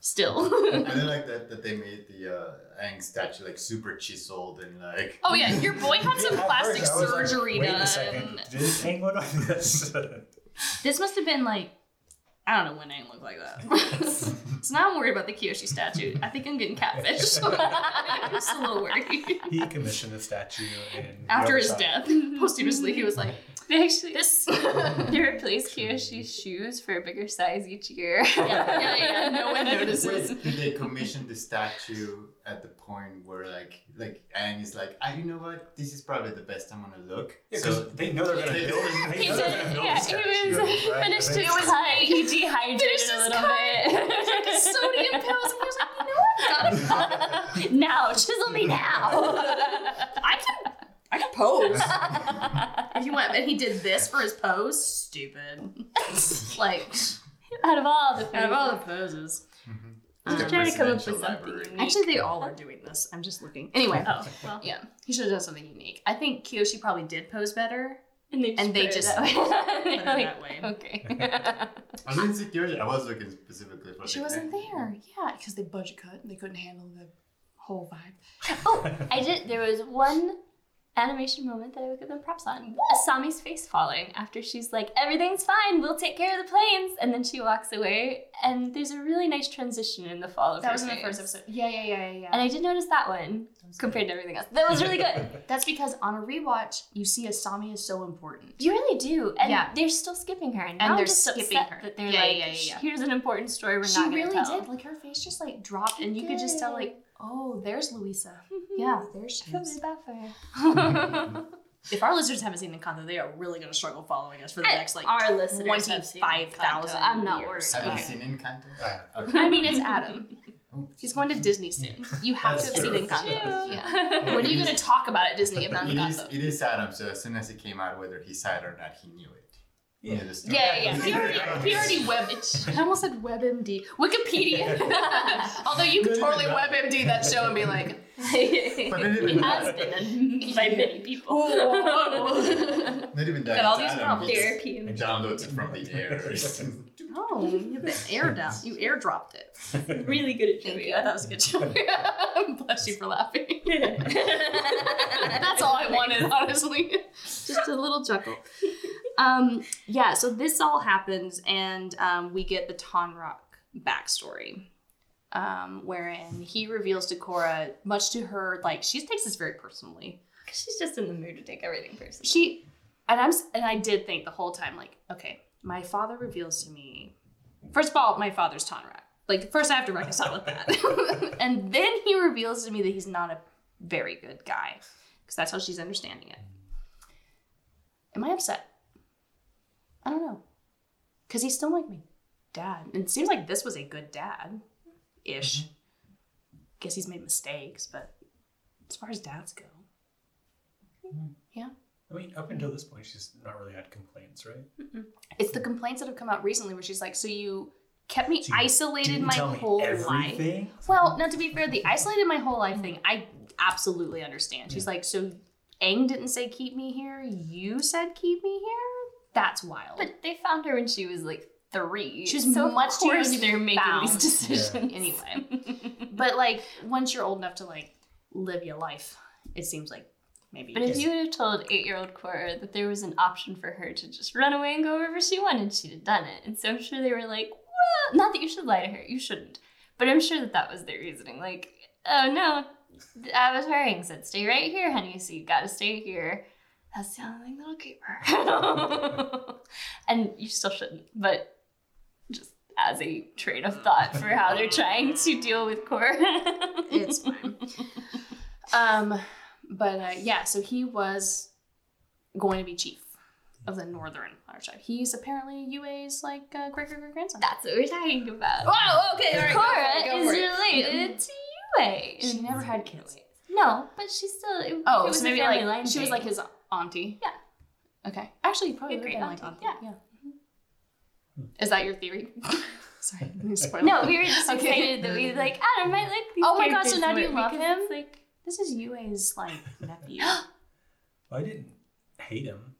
still. I really like that, that they made the uh, Aang statue like super chiseled and like. oh yeah, your boy had some At plastic first I like, surgery Wait done. a second. Did Aang look like this? This must have been like I don't know when Aang looked like that. so now I'm worried about the Kyoshi statue. I think I'm getting catfish. I'm just a little worried. he commissioned a statue in After his death, posthumously, he was like, They actually "This." they replaced Kyoshi's shoes for a bigger size each year. Yeah, yeah, yeah. No one notices. Wait, did they commission the statue at the point where like like Aang is like, ah, you know what? This is probably the best I'm gonna look. Yeah, 'cause so they know they're gonna They- build. They He know did, they're gonna build yeah, a he statue, was right? finished And his then- cut. He dehydrated a little cut. bit. sodium pills, and he was like, "You know what? Gotta now, chisel me now. I can, I can pose if you want." And he did this for his pose. Stupid. like Out of all the out of all the poses. Like um, a I'm trying to come up with something. library. unique. Actually, they all are doing this. I'm just looking. Anyway. Oh, well. Yeah, he should have done something unique. I think Kyoshi probably did pose better. And they just, And they it just that way. put it that way. Okay. I didn't see Kyoshi. I was looking specifically for. She the wasn't Aang. there. Yeah, because they budget cut and they couldn't handle the whole vibe. oh, I did. There was one animation moment that I would give them props on. Asami's face falling after she's like, "Everything's fine. We'll take care of the planes," and then she walks away. And there's a really nice transition in the fall of That her was in the face. first episode. Yeah, yeah, yeah, yeah, yeah. And I did notice that one compared to everything else. That was really good. That's because on a rewatch, you see Asami is so important. You really do, and Yeah. they're still skipping her. And, And now they're I'm just skipping upset her. That they're Yeah, like, yeah, yeah, yeah. here's an important story we're she not going to really tell. did. Like her face just like dropped, and you could just tell like, oh, there's Luisa. Yeah, there she Feel really is. bad for her. If our listeners haven't seen Encanto, they are really going to struggle following us for the next like. our listeners have seen 25,000 Encanto. I'm not years. worried. Have Okay. you seen Encanto? Ah, Okay. I mean, it's Adam. Oh, He's going to Disney soon. You have That's to have seen true. Encanto. Yeah. When are you going to talk about it at Disney if not It is, Encanto? it is Adam, so as soon as it came out, whether he saw it or not, he knew it. Yeah. Yeah, yeah, yeah. He already, he already web. I almost said WebMD. Wikipedia. Although you could totally WebMD that show and be like, But it has been by many people. oh, Not even that. Got all these Adam problems. just Therapy and Downloads it from the air. Oh, you have the air down. You airdropped it. really good at Thank you. trivia. That was a good joke. Bless you for laughing. That's all I wanted, honestly. Just a little chuckle. Um, yeah, so this all happens, and um, we get the Tonraq backstory, um, wherein he reveals to Korra, much to her, like she takes this very personally. Cause She's just in the mood to take everything personally. She, and I'm, and I did think the whole time, like, okay, my father reveals to me. First of all, my father's Tonraq. Like, first I have to reconcile with that, and then he reveals to me that he's not a very good guy, because that's how she's understanding it. Am I upset? I don't know, because he's still like my dad. And it seems like this was a good dad, ish. Mm-hmm. Guess he's made mistakes, but as far as dads go, mm-hmm. Yeah. I mean, up until this point, she's not really had complaints, right? It's the complaints that have come out recently where she's like, so you kept me So isolated my whole life. Well, now to be fair, the isolated my whole life thing, I absolutely understand. She's like, so Aang didn't say keep me here, you said keep me here? That's wild. But they found her when she was like three. She was so much of too young to they're be making bound. these decisions. Anyway. but like once you're old enough to like live your life, it seems like maybe But if just- you had told eight-year-old Korra that there was an option for her to just run away and go wherever she wanted, she'd have done it. And so I'm sure they were like, "Well, not that you should lie to her. You shouldn't." But I'm sure that that was their reasoning. Like, "Oh no, the Avatar Aang said stay right here, honey. So you got to stay here. That's the only thing that'll keep her." and you still shouldn't. But just as a train of thought for how they're trying to deal with Korra. it's fine. um, but uh, yeah, so he was going to be chief of the Northern Tribe. He's apparently Yue's like uh, great great great grandson. That's what we're talking about. Wow. Okay. Right. Korra is related to Yue. She never had kids. No, but she's still. It, Oh, it was so maybe like line she was like his auntie. Yeah. Okay. Actually, probably A would great have been like auntie, auntie. Yeah. Is that your theory? Sorry. let No, we were just Okay. excited that we like Adam might like these Oh my gosh, so now do you love him? Like, This is Yue's like nephew. I didn't hate him.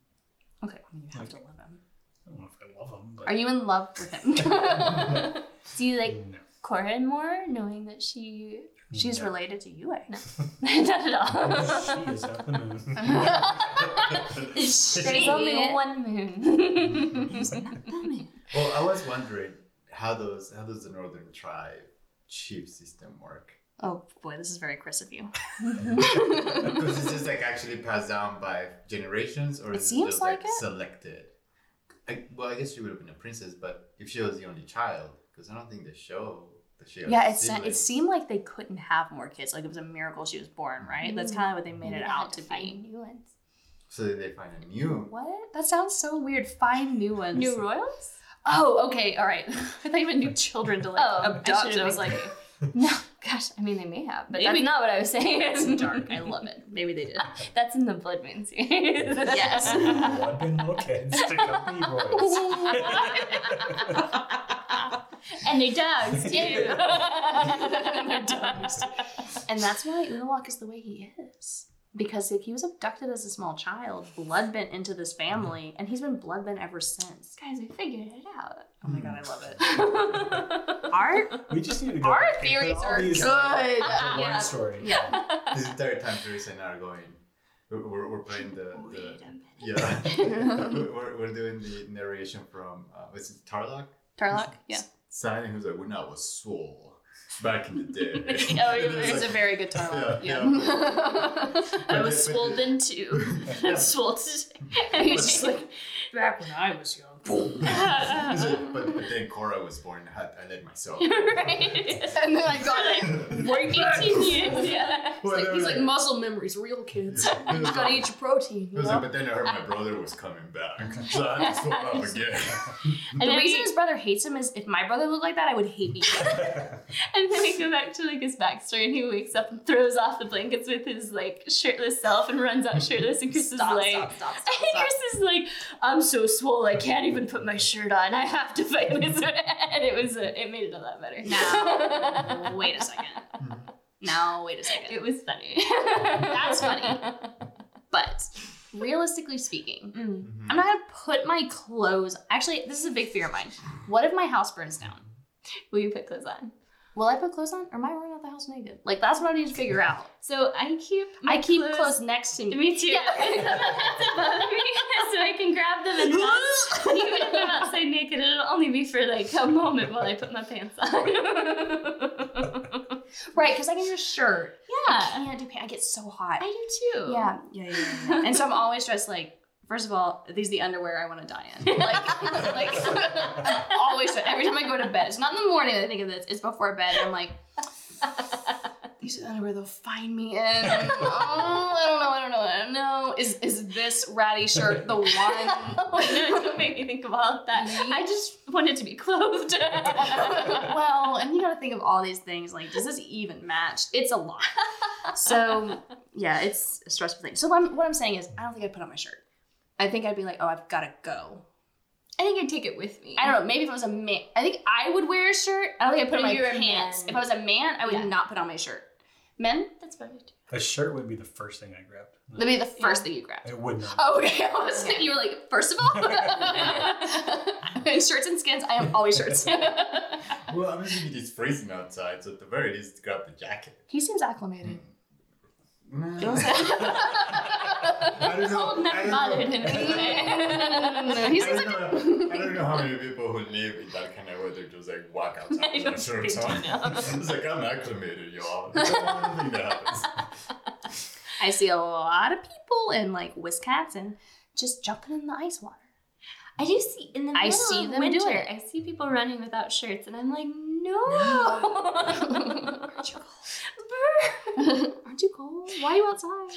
okay. I you have to love him. I don't know if I love him, but Are you in love with him? do you like no. Korra more, knowing that she? She's No. related to Yue. Not at all. Oh, she is not the moon. There's only one mm-hmm. moon. Well, I was wondering how those how does the northern tribe chief system work? Oh boy, this is very Chris of you. Because it's just like actually passed down by generations, or It is seems it just like like, it. selected? I, well, I guess she would have been a princess, but if she was the only child, because I don't think the show that she Yeah, it, sa- it seemed like they couldn't have more kids. Like it was a miracle she was born, right? That's mm. kind of what they made it out to find be. new ones. So they find a new? What? That sounds so weird. Find new ones. New royals? Oh, okay, all right. I thought you meant new children to like Oh, I abduct. should've I was like, No, gosh, I mean they may have, but Maybe. that's not what I was saying. it's dark. I love it. Maybe they did. That's in the Blood Moon series. Yes. Blood and little kids to come be royals. And their dogs too. Their dogs. And that's why Unalaq is the way he is. Because if he was abducted as a small child, blood bent into this family, and he's been blood bent ever since. Guys, we figured it out. Oh my god, I love it. Art? We just need to go. Our back theories are these, good. like, into one Yeah. story. Yeah. This entire time, Teresa and I are going. We're, we're, we're playing the, the Wait a minute. yeah. we're, we're doing the narration from uh, was it Tarrlok? Tarrlok? Yeah. Signing who's like when I was swole back in the day. Oh, And yeah, it's it's a very good time. Yeah, Yeah. I was But- swole then too. Yeah. swole today. He's just like, back when I was young. It's like, but, but then Korra was born. I, had, I let myself. right. And then I got it. Right 18 years, yeah. He's like, he's like muscle memories, real kids. You just gotta eat your protein. You know? like, but then I heard my brother was coming back, so I had to swap up again. And the reason we, his brother hates him is if my brother looked like that, I would hate me. and then we go back to like his backstory, and he wakes up and throws off the blankets with his like shirtless self and runs out shirtless. And Chris is like, stop, stop, stop, stop, and. Chris is like, I'm so swole I can't even put my shirt on. I have to fight this. and it was, uh, it made it a lot better. Now, wait a second. Mhm. Now, wait a second. It was funny. That's funny. But realistically speaking, Mm. Mhm. I'm not gonna put my clothes. Actually, this is a big fear of mine. What if my house burns down? Will you put clothes on? Will I put clothes on, or am I running out the house naked? Like that's what I need to figure out. So I keep my I keep clothes, next to me. Me too. Yeah. above me, so I can grab them and even if I'm outside naked, it'll only be for like a moment while I put my pants on. Right, because I can do a shirt. I yeah, can't do pants. I get so hot. I do too. Yeah, yeah, yeah, yeah. yeah. and so I'm always dressed like. First of all, these are the underwear I want to die in. Like, like I'm always every time I go to bed. It's not in the morning that I think of this. It's before bed. And I'm like, these are the underwear they'll find me in. Oh, I don't know. I don't know. I don't know. Is is this ratty shirt the one? Oh, no, don't make me think of all of that. I just wanted to be clothed. well, and you got to think of all these things. Like, does this even match? It's a lot. So yeah, it's a stressful thing. So what I'm, what I'm saying is, I don't think I'd put on my shirt. I think I'd be like, oh, I've got to go. I think I'd take it with me. I don't know. Maybe if I was a man, I think I would wear a shirt. I don't think I'd put on But my pants. man. If I was a man, I would Yeah. not put on my shirt. Men, That's fine. too. A shirt would be the first thing I grabbed. that'd be the first Yeah. thing you grabbed. It would not. Oh, okay. I was, you were like, first of all, in shirts and skins, I am always shirts. Well, I'm assuming it's freezing outside, so at the very least, grab the jacket. he seems acclimated. Mm. Don't say- I don't know. Cold never bothered him anyway. no, I don't, know, I don't know how many people who live in that kind of weather just like walk outside I with their shirts on. it's like I'm acclimated, y'all. That's the only thing that happens. I see a lot of people in like Wisconsin just jumping in the ice water. I do see in the I middle see of them do winter, it. I see people running without shirts, and I'm like, no. Aren't you cold? Aren't you cold? Why are you outside?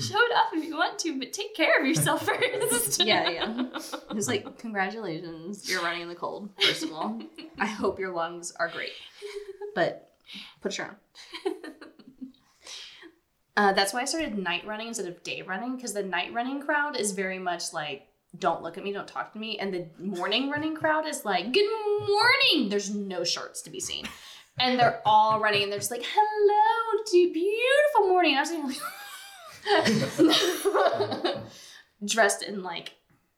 Show it off if you want to, but take care of yourself first. Yeah, yeah. It's like, congratulations, you're running in the cold, first of all. I hope your lungs are great. But put a shirt on. Uh, that's why I started night running instead of day running, because the night running crowd is very much like, don't look at me, don't talk to me. And the morning running crowd is like, good morning. There's no shirts to be seen. And they're all running and they're just like, hello, beautiful morning. And I was like, dressed in like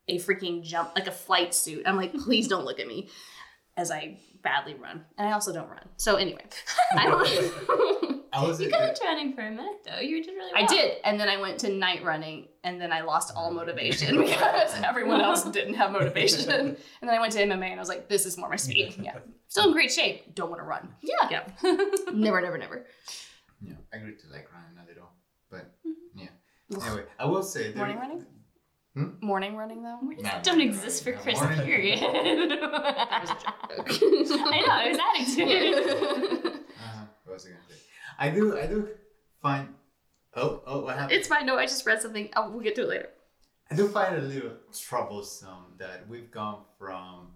a freaking jump, like a flight suit. I'm like, please don't look at me as I badly run. And I also don't run. So anyway, I don't. I was You kept running for a minute though. You did really well. I did, and then I went to night running, and then I lost all motivation because everyone else didn't have motivation. And then I went to MMA, and I was like, "This is more my speed." Yeah, still in great shape. Don't want to run. Yeah. Yeah, never, never, never. Yeah, I agree to like running a little, but mm-hmm. yeah. Anyway, I will say there, Morning running. Hmm? Morning running though. Mornings Nah, don't nah, exist for nah, Chris, morning- period. That was a joke. I know, I was adding to it. uh, what was I gonna say? I do, I do find. Oh, oh, what happened? it's fine. No, I just read something. Oh, we'll get to it later. I do find it a little troublesome that we've gone from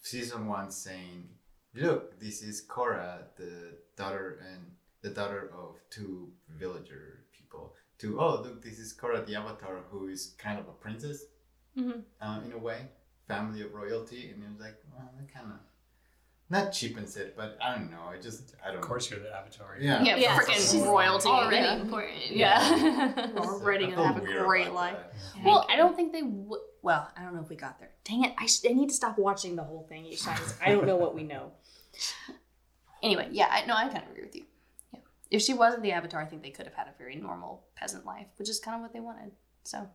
season one saying, "Look, this is Korra, the daughter and the daughter of two villager people," to "Oh, look, this is Korra, the Avatar, who is kind of a princess Mhm. uh, in a way, family of royalty," and it was like, well, that kind of not cheapens it, but I don't know. I just, I don't. Of course, you're the Avatar. Yeah. Yeah, Yeah, freaking she's royalty. Already yeah. important. Yeah. Yeah. Already I gonna have a great life. that. Well, I don't think they would. Well, I don't know if we got there. Dang it! I, sh- I need to stop watching the whole thing each time. 'cause I don't know what we know. Anyway, yeah, I no, I kind of agree with you. Yeah, if she wasn't the Avatar, I think they could have had a very normal peasant life, which is kind of what they wanted. So,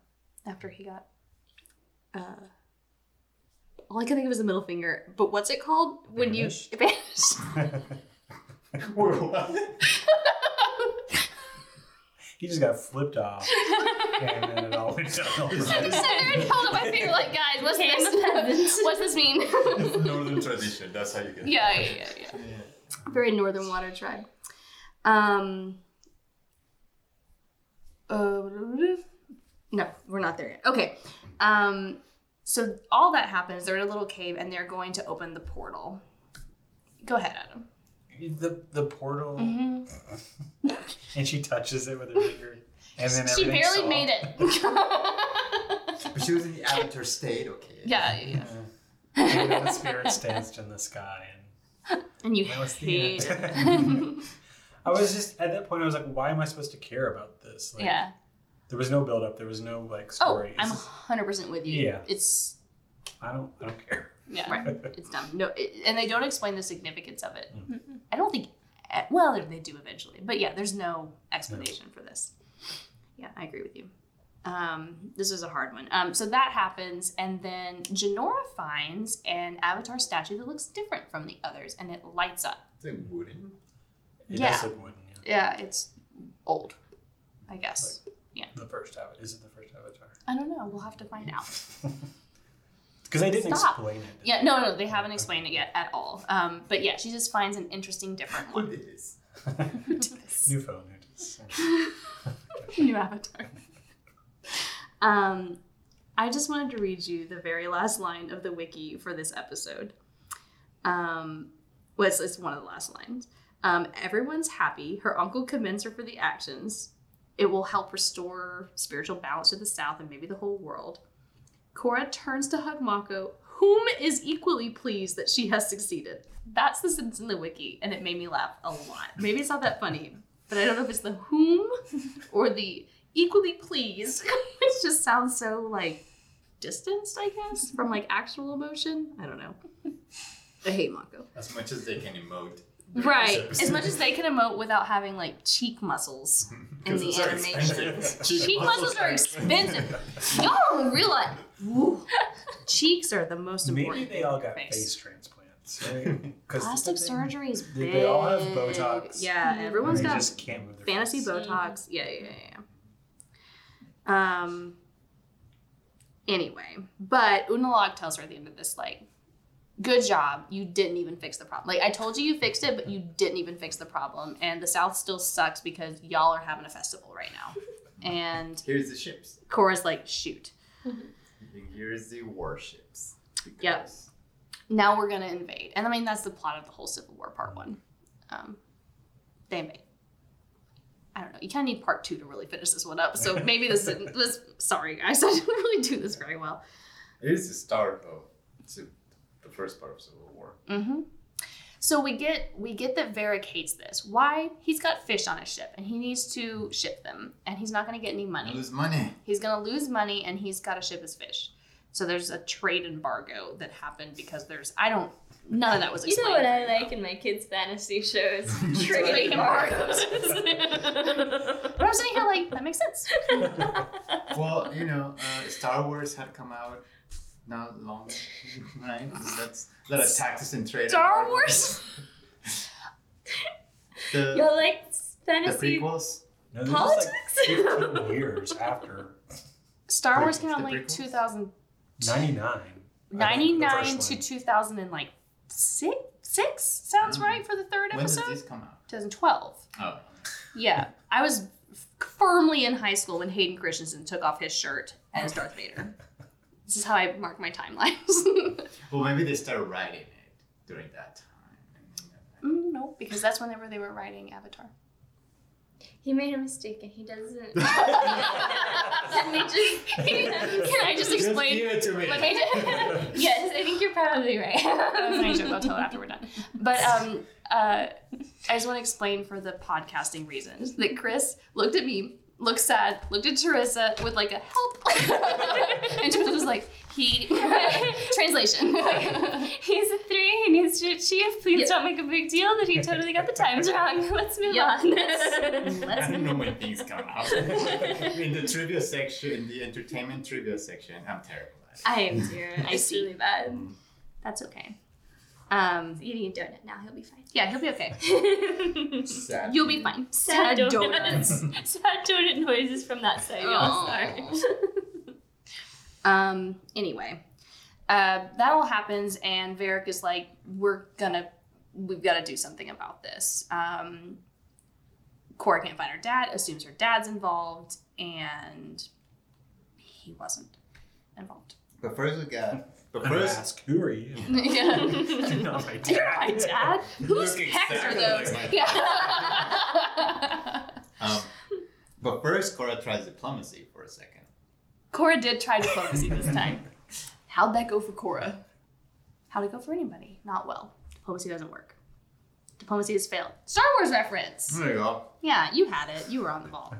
after he got, uh, all I can think of is the middle finger. But what's it called when you Banished. he just got flipped off, and then it all went downhill. I just sat there and held up my finger like, guys, what's this? what's this mean? Northern tradition. That's how you get. yeah, yeah, yeah, yeah. Yeah. very northern water tribe. Um. Uh, no, we're not there yet. Okay. Um. So all that happens. They're in a little cave, and they're going to open the portal. Go ahead, Adam. The the portal, Mm-hmm. and she touches it with her finger, and then She barely soft. made it. But she was in the Avatar state, okay. Yeah, yeah, yeah. And then the spirits danced in the sky, and And you that the hate end. it. I was just at that point. I was like, why am I supposed to care about this? Like, yeah. There was no build up. There was no like story. Oh, story. I'm 100% with you. Yeah. It's I don't. I don't care. Yeah. Right. it's dumb. No, it, and they don't explain the significance of it. Mm. I don't think. eh, Well, they- they do eventually, but yeah, there's no explanation for this. Yeah, I agree with you. Um, this is a hard one. Um, so that happens, and then Jinora finds an Avatar statue that looks different from the others, and it lights up. It's like wooden. It Yeah. does look wooden. Yeah. Yeah, it's old, I guess. Yeah. The first avatar. Is it the first avatar? I don't know. We'll have to find out. Because they didn't Stop. explain it. Yeah, no, no, they haven't explained it yet at all. Um, but yeah, she just finds an interesting, different one. this? New phone. who New avatar. Um, I just wanted to read you the very last line of the wiki for this episode. Um, well, it's, it's one of the last lines. Um, everyone's happy. Her uncle commends her for the actions. It will help restore spiritual balance to the South and maybe the whole world. Korra turns to hug Mako, whom is equally pleased that she has succeeded. That's the sentence in the wiki, and it made me laugh a lot. Maybe it's not that funny, but I don't know if it's the whom or the equally pleased, which just sounds so like distanced, I guess, from like actual emotion. I don't know. I hate Mako. As much as they can emote. Right. As much as they can emote without having like cheek muscles in the those are animation. expensive. Cheek muscles are expensive. Y'all don't realize. Ooh. Cheeks are the most important. Maybe they all in got face. face transplants. Right? 'Cause Plastic they- surgery is they- big. they all have Botox. Yeah, everyone's got just can't move fantasy face. Botox. Yeah, yeah, yeah, yeah. Um. Anyway, but Unalaq tells her at the end of this, like, good job. You didn't even fix the problem. Like, I told you you fixed it, but you didn't even fix the problem. And the South still sucks because y'all are having a festival right now. And Here's the ships. Korra's like, shoot. Here's the warships. Yep. Now we're gonna invade. And I mean, that's the plot of the whole Civil War Part One. Um, they invade. I don't know. You kind of need part two to really finish this one up. So maybe this isn't. This, sorry, guys. I didn't really do this very well. It is the start of Civ- the first part of Civil War. Mm-hmm. So we get we get that Varrick hates this. Why? He's got fish on his ship and he needs to ship them, and he's not going to get any money. lose money. He's going to lose money, and he's got to ship his fish. So there's a trade embargo that happened because there's I don't none of that was explained. You know what I like in my kids' fantasy shows? trade Trading embargoes. embargoes. But I'm sitting here like that makes sense. Well, you know, uh, Star Wars had come out not long, right? That's that attacked us and trade. Star Wars. the, Y'all like the fantasy prequels. No, this politics? is like 15 years after Star Wars came out in the like prequels? 2000, 99. 99 to two. 2006. Six six sounds Mm. right for the third When did episode. this come out? 2012. Oh, Yeah, I was firmly in high school when Hayden Christensen took off his shirt as Darth Vader. This is how I mark my timelines. well, maybe they started writing it during that time. mm, no, because that's whenever they were writing Avatar. He made a mistake and he doesn't. Can we just? Can I just explain? give it to me. Let me. yes, I think you're probably right. That was my joke. I'll tell it after we're done. But um, uh, I just want to explain for the podcasting reasons that Chris looked at me, looked sad, looked at Teresa with like a help, and Teresa was like, "He." Translation. He's a three. He needs to achieve. Please Yeah. don't make a big deal that he totally got the times wrong. Let's move Yeah. on. Let's I don't know when things come out. in the trivia section, in the entertainment trivia section, I'm terrible at it. I am too. I It's see. really bad. Mm. That's okay. Um, He's eating a donut now. He'll be fine. yeah, he'll be okay. Sad. You'll be fine. Sad Sad donuts. Sad donut noises from that side, y'all. Oh. Sorry. Um, anyway, uh, that all happens, and Varrick is like, we're gonna, we've got to do something about this. Um, Korra can't find her dad, assumes her dad's involved, and he wasn't involved. But first we got. But I'm first, ask, who are you? yeah. You're not my dad. You're my dad? Whose Look pecs are those? like yeah. um, but first Korra tries diplomacy for a second. Korra did try diplomacy this time. How'd that go for Korra? How'd it go for anybody? Not well. Diplomacy doesn't work. Diplomacy has failed. Star Wars reference. There you go. Yeah, you had it. You were on the ball.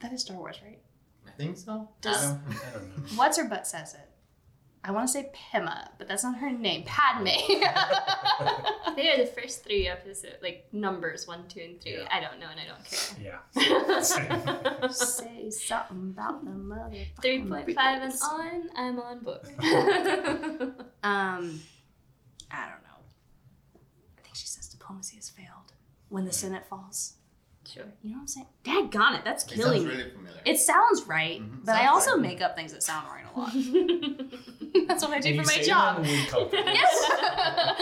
That is Star Wars, right? I think so. Does- I don't- I don't know. What's her butt says it? I want to say Pema, but that's not her name. Padme. They are the first three episodes, like numbers one, two, and three. Yeah. I don't know and I don't care. Yeah. say something about the mother. 3.5 and on, I'm on board. Um, I don't know. I think she says diplomacy has failed when the Senate falls. Sure. You know what I'm saying? Daggone it, that's It killing sounds me. really familiar. It sounds right, Mhm, but I also right. make up things that sound right a lot. That's what I do And for you my say job. that with confidence. Yes.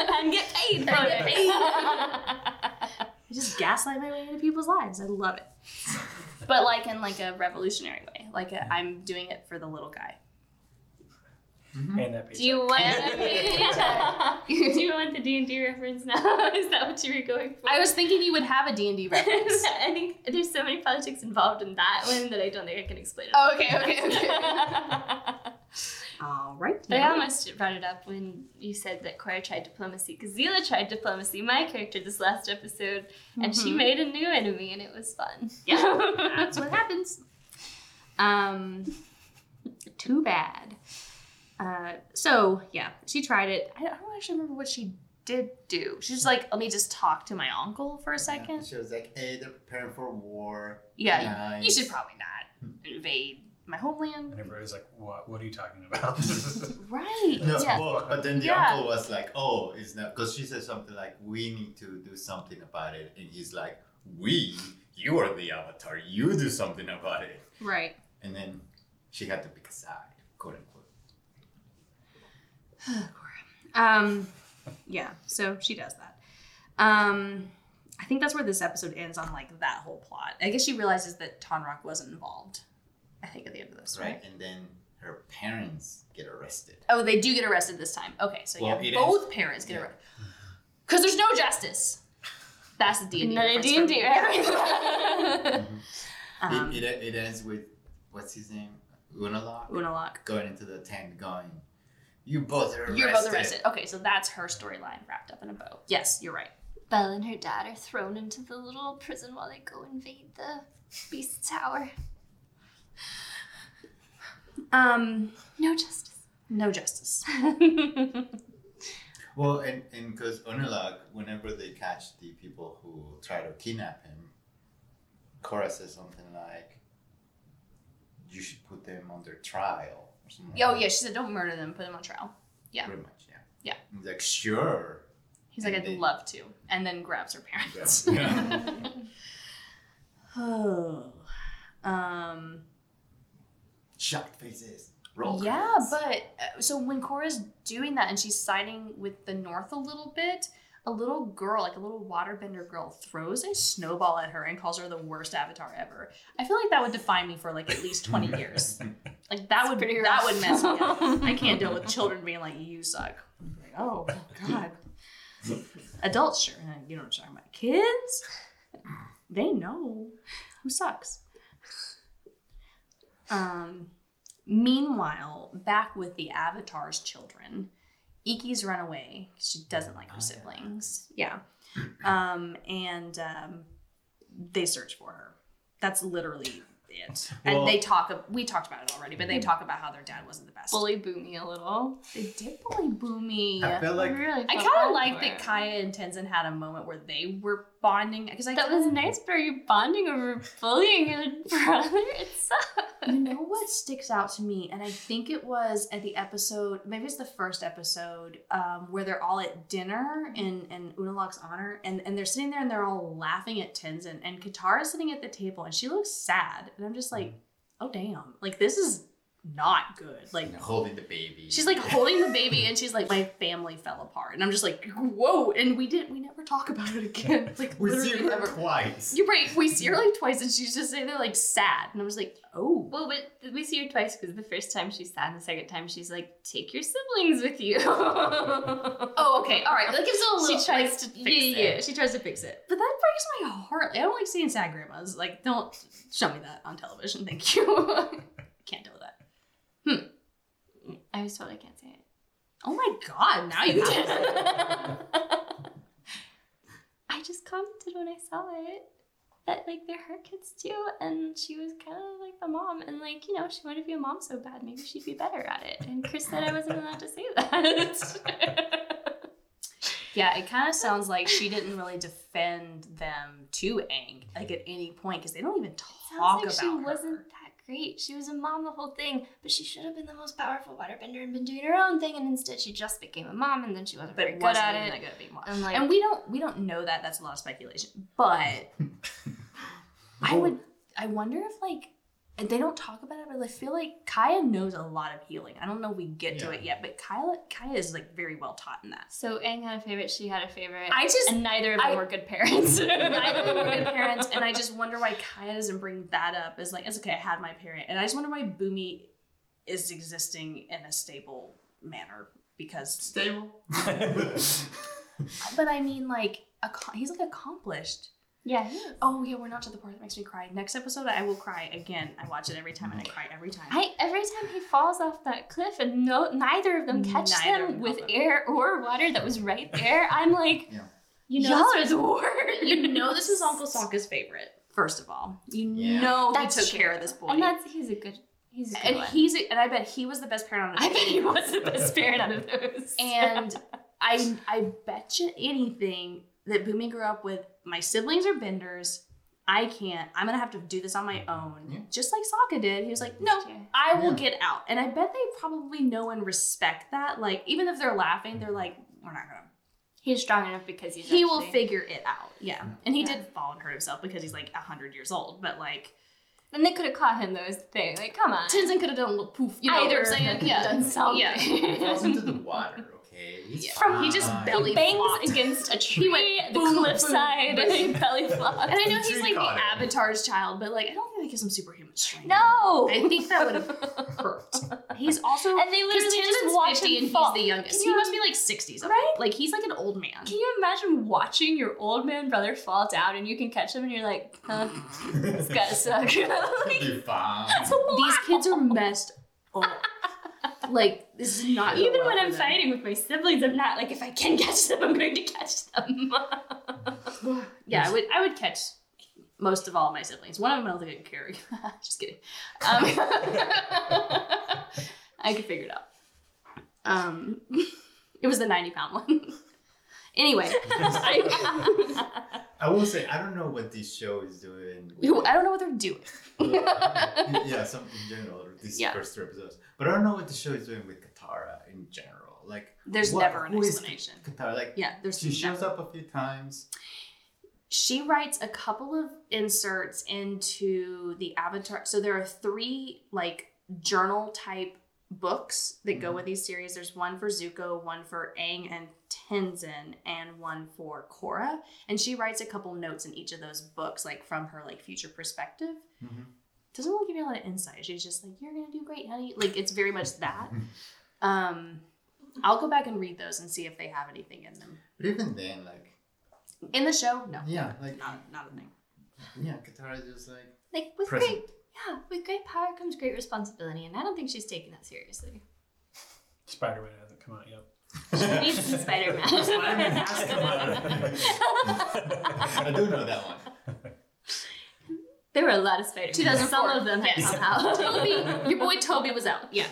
and get paid for And get it. paid. I just gaslight my way into people's lives. I love it. But like in like a revolutionary way. Like a, I'm doing it for the little guy. And that Do you want? Do you want the D and D reference now? Is that what you were going for? I was thinking you would have a D&D reference. I think there's so many politics involved in that one that I don't think I can explain it. Oh, okay, okay, okay. All right. But I almost brought it up when you said that Korra tried diplomacy because Zila tried diplomacy, my character, this last episode, and she Mhm. made a new enemy, and it was fun. Yeah, that's what happens. Um, too bad. Uh, so yeah, she tried it. I don't actually remember what she did do. She was like, "Let me just talk to my uncle for a second." She was like, "Hey, they're preparing for war. Yeah, Nice. you should probably not invade my homeland. And everybody's like, what, what are you talking about? Right. No, yeah. well, but then the Yeah. uncle was like, "Oh, it's not," because she said something like, "We need to do something about it," and he's like, "We, you are the avatar. You do something about it." Right. And then she had to pick a side, quote unquote. Um, yeah, so she does that. Um, I think that's where this episode ends on like that whole plot. I guess she realizes that Tonraq wasn't involved. I think at the end of this, right? Right, and then her parents get arrested. Oh, they do get arrested this time. Okay, so Well, yeah, it both parents get yeah. arrested because there's no justice. That's the D and D. Another D and D. Um, it, it, it ends with what's his name, Unalaq, Unalaq. going into the tent, going, "You both are arrested." You're both arrested. Okay, so that's her storyline wrapped up in a bow. Yes, you're right. Belle and her dad are thrown into the little prison while they go invade the Beast Tower. Um, No justice. no justice. Well, and and because Unalaq, whenever they catch the people who try to kidnap him, Korra says something like, "You should put them under trial." Or Oh yeah, she said don't murder them, put them on trial. yeah. Pretty much, yeah. Yeah. He's like, "Sure." He's like, And I'd love to, and then grabs her parents. Yeah. oh, um, Shocked faces. Roll. yeah, credits. but uh, so when Korra's doing that and she's siding with the North a little bit, a little girl, like a little waterbender girl, throws a snowball at her and calls her the worst avatar ever. I feel like that would define me for like at least twenty years. Like that would pretty that rough. would mess me up. I can't deal with children being like, "You suck." Like, oh God. Adults, sure. You know what I'm talking about. Kids, they know who sucks. Um. Meanwhile, back with the Avatar's children, Iki's run away. She doesn't like her Oh, siblings. Yeah. Um, and um, they search for her. That's literally it. Well- and they talk. We talked about it already, but they talk about how their dad wasn't the best. Bully Bumi a little. They did bully Bumi. I feel like really I kind of like that. Kya and Tenzin had a moment where they were bonding because I That was nice, but are you bonding over bullying your brother? It sucks. You know what sticks out to me, and I think it was at the episode, maybe it's the first episode, um, where they're all at dinner in in Unalaq's honor, and and they're sitting there and they're all laughing at Tenzin, and Katara's sitting at the table and she looks sad, and I'm just like, oh damn, like this is not good, like. you holding the baby. She's like holding the baby and she's like, my family fell apart. And I'm just like, whoa. And we didn't, we never talk about it again. Like, we literally see her never. twice. You're right. We see her like twice and she's just sitting there like sad. And I was like, oh. Well, but we see her twice because the first time she's sad, and the second time she's like, "Take your siblings with you." Oh, okay. All right. That gives it a little. She tries like, to fix yeah, yeah, yeah. it. She tries to fix it. But that breaks my heart. I don't like seeing sad grandmas. Like, don't show me that on television. Thank you. Can't do with that. I was told I can't say it. Oh my god! Now you to. I just commented when I saw it that like they're her kids too, and she was kind of like the mom, and like you know she wanted to be a mom so bad, maybe she'd be better at it. And Chris said I wasn't allowed to say that. Yeah, it kind of sounds like she didn't really defend them to Aang like at any point because they don't even talk Sounds like about she her. wasn't that great. She was a mom the whole thing, but she should have been the most powerful waterbender and been doing her own thing, and instead she just became a mom, and then she wasn't but very good wasn't at even it. that good at being mom. And like, And we don't we don't know that. That's a lot of speculation. But I would I wonder if like and they don't talk about it, but I feel like Kya knows a lot of healing. I don't know if we get to it yet, but Kya Kya is like very well taught in that. so Aang had a favorite, she had a favorite, I just and neither of them I- were good parents. neither of them were good parents, and I just wonder why Kya doesn't bring that up as like it's okay. I had my parent, and I just wonder why Bumi is existing in a stable manner because. Stable. But I mean, like, ac- he's like accomplished. Yeah, he is. Oh yeah, we're not to the part that makes me cry. Next episode, I will cry again. I watch it every time, and I cry every time. I every time he falls off that cliff and no neither of them catch Neither them them with help him. air or water that was right there, I'm like, Yeah. you y'all are the worst. you know this is Uncle Sokka's favorite. First of all, you Yeah. know That's he took true. care of this boy, and that's he's a good he's a good and one. he's a, and I bet he was the best parent on I bet he was the best parent out of those. And I I bet you anything that Bumi grew up with. My siblings are benders. I can't. I'm gonna have to do this on my own. Yeah. Just like Sokka did. He was like, no, I will Yeah. get out. And I bet they probably know and respect that. Like, even if they're laughing, they're like, we're not gonna. he's strong enough because he's He will figure it out. Yeah. And he Yeah. did fall and hurt himself because he's like hundred years old. But like, Then they could have caught him those thing. Like, come on. Tenzin could have done a little poof. You know Either what I'm saying? could Yeah. have done something. Yeah. He falls into the water, okay? He's Yeah. fine. He just belly He bangs flopped. against a tree, went the boom, boom, cliffside, boom. and he belly flopped. And I know The he's like the him. Avatar's child, but like I don't think that gives him superhuman strength. No, I think that would have hurt. He's also And they because literally just Tenzin's watch 50 him and fall. he's the youngest. Can He must be like 60s, right? Right? Like he's like an old man. Can you imagine watching your old man brother fall down and you can catch him and you're like, huh, this gotta suck. Like, You're fine. These kids are messed up. Like this is not Even well when I'm them. fighting with my siblings, I'm not like, if I can catch them, I'm going to catch them. Yeah, I would I would catch most of all my siblings. One of them I don't think I can carry. Just kidding. Um, I could figure it out. Um, it was the 90 pound one. anyway, I, I will say I don't know what this show is doing. I don't know what they're doing. yeah, some in general, these Yeah. first three episodes. But I don't know what the show is doing with Katara in general. Like, There's what- never an explanation. Katara, like, Yeah, there's she shows never- up a few times. she writes a couple of inserts into the avatar so there are three like journal type books that go Mhm. with these series there's one for zuko one for aang and tenzin and one for korra and she writes a couple notes in each of those books like from her like future perspective Mhm. doesn't really give you a lot of insight she's just like you're gonna do great honey like it's very much that um i'll go back and read those and see if they have anything in them But even then, like, in the show no yeah, like, not, not a thing yeah, Katara is just like like, with present. great, yeah, with great power comes great responsibility, and I don't think she's taking that seriously. Spider Man hasn't come out yet. She needs some Spider-Man. Spider-Man has come out. I do know that one. There were a lot of Spider-Man. 2004. Some of them had Yes. come out. Tobey, your boy Tobey was out. Yeah,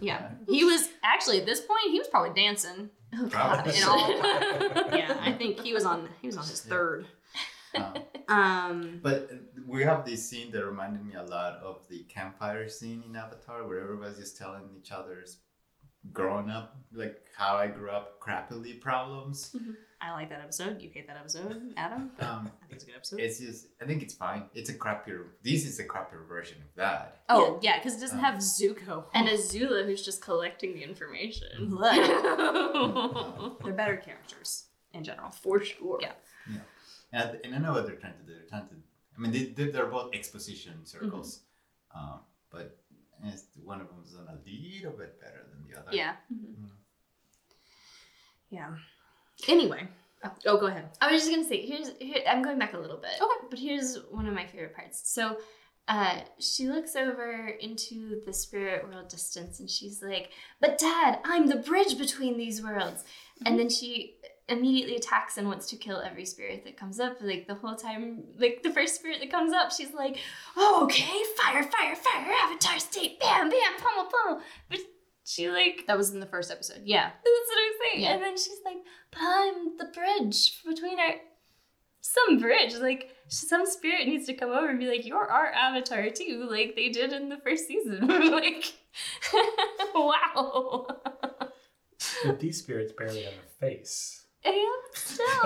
yeah. He was actually at this point he was probably dancing. Probably. In all, yeah, I think he was on he was on his third. Um, Um, but we have this scene that reminded me a lot of the campfire scene in Avatar, where everybody's just telling each other's growing up, like how I grew up, crappily problems. I like that episode. You hate that episode, Adam? But Um, I think it's a good episode. It's just, I think it's fine. It's a crappier. This is a crappier version of that. oh yeah, because it doesn't Um, have Zuko and Azula, who's just collecting the information. Blech. They're better characters in general. For sure. Yeah. And I, and I know what they're trying to do. They're trying to. I mean, they, they they're both exposition circles, Mm-hmm. um, but it's, one of them is a little bit better than the other. Yeah. Mhm. Yeah. Anyway. Oh, oh, go ahead. I was just gonna say, here's here, I'm going back a little bit. Okay. But here's one of my favorite parts. So uh, she looks over into the spirit world distance and she's like, But dad, I'm the bridge between these worlds. And then she immediately attacks and wants to kill every spirit that comes up. Like the whole time, like the first spirit that comes up, she's like, oh, okay, fire, fire, fire, avatar state, bam, bam, pummel, pummel. But she like That was in the first episode. Yeah. that's what I'm saying. Yeah. And then she's like, but I'm the bridge between our some bridge. Like some spirit needs to come over and be like, You're our avatar too, like they did in the first season. like Wow. But these spirits barely have a face. And still.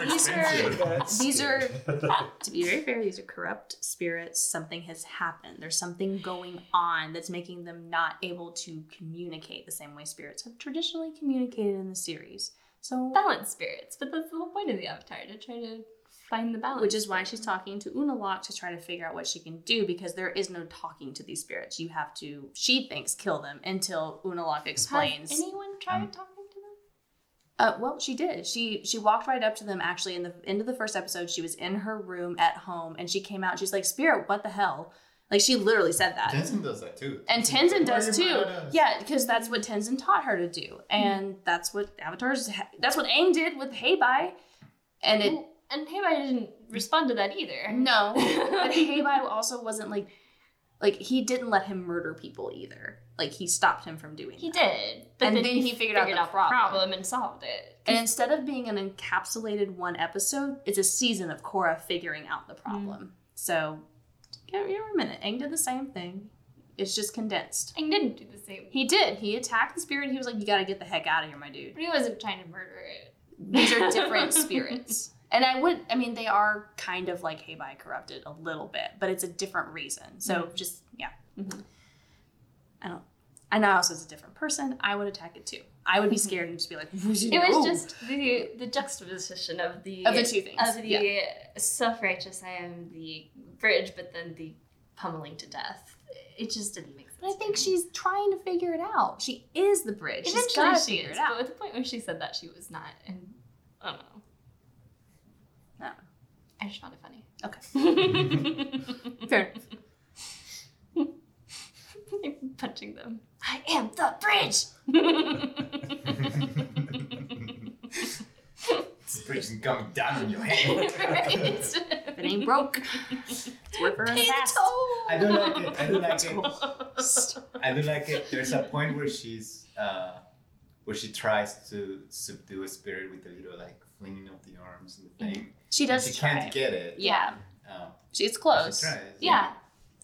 These are these are to be very fair, these are corrupt spirits. Something has happened. There's something going on that's making them not able to communicate the same way spirits have traditionally communicated in the series. So balance spirits, but that's the whole point of the avatar to try to find the balance. which is why she's talking to Unalaq to try to figure out what she can do because there is no talking to these spirits. You have to, she thinks, kill them until Unalaq explains. Has anyone tried Um, talking to them? Uh, well, she did. She she walked right up to them. Actually, in the end of the first episode, she was in her room at home, and she came out. She's like, "Spirit, what the hell?" Like she literally said that. Tenzin does that too. And Tenzin does Why are you too. mad at us? Yeah, because that's what Tenzin taught her to do, and that's what avatars. That's what Aang did with Hei Bai, and it Well, and Hei Bai didn't respond to that either. no, but Hei Bai also wasn't like, like he didn't let him murder people either. Like he stopped him from doing. He that. did, but And then, then he, he figured out the problem. and solved it. And instead of being an encapsulated one episode, it's a season of Korra figuring out the problem. So, give me a minute. Aang did the same thing. It's just condensed. Aang didn't do the same. He did. He attacked the spirit. He was like, "You got to get the heck out of here, my dude." But he wasn't trying to murder it. These are different spirits. And I would, I mean, they are kind of like Hei Bai corrupted a little bit, but it's a different reason. So just, yeah. Mhm. I don't, I know also it's a different person. I would attack it too. I would be scared and just be like, It was just the the juxtaposition of the Of the two things, of the self righteous. I am the bridge, but then the pummeling to death. It just didn't make sense. But I think she's trying to figure it out. She is the bridge. She's eventually got to she figure is, it but at the point when she said that, she was not. And I don't know. No. I just found it funny. Okay. Fair. Punching them. I am the bridge. This bridge is coming down on your head. If it ain't broke, it's work for her in the past. I don't like it. I don't like it. I don't like it. There's a point where she's uh, where she tries to subdue a spirit with a little like flinging of the arms and the thing. She And does she try. can't get it. Yeah, Um, she's close. She tries. Yeah.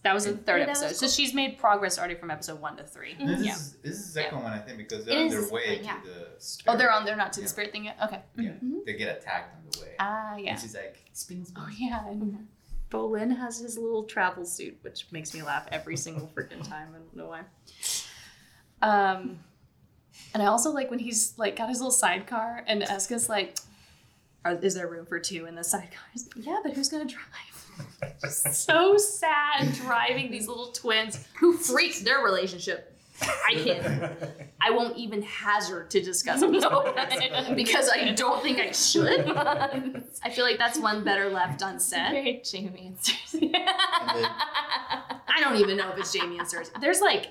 That was the third Yeah, episode. cool. So she's made progress already from episode one to three. This, Yeah. is, this is the second one, I think, because they're It on is their the way second to one, the Oh, they're on. They're not to Yeah. the spirit thing yet. Okay. Yeah, Mhm. they get attacked on the way. Ah, yeah. And she's like, spin, spin. Oh yeah. And Bolin has his little travel suit, which makes me laugh every single freaking time. I don't know why. Um, and I also like when he's like got his little sidecar, and Eska's like, Are, "Is there room for two in the sidecar?" He's yeah, but who's gonna drive? so sad driving these little twins who freaks their relationship. I can't. I won't even hazard to discuss it because I don't think I should. I feel like that's one better left unsaid. Very Jaime and Cersei. I don't even know if it's Jaime and Cersei. There's like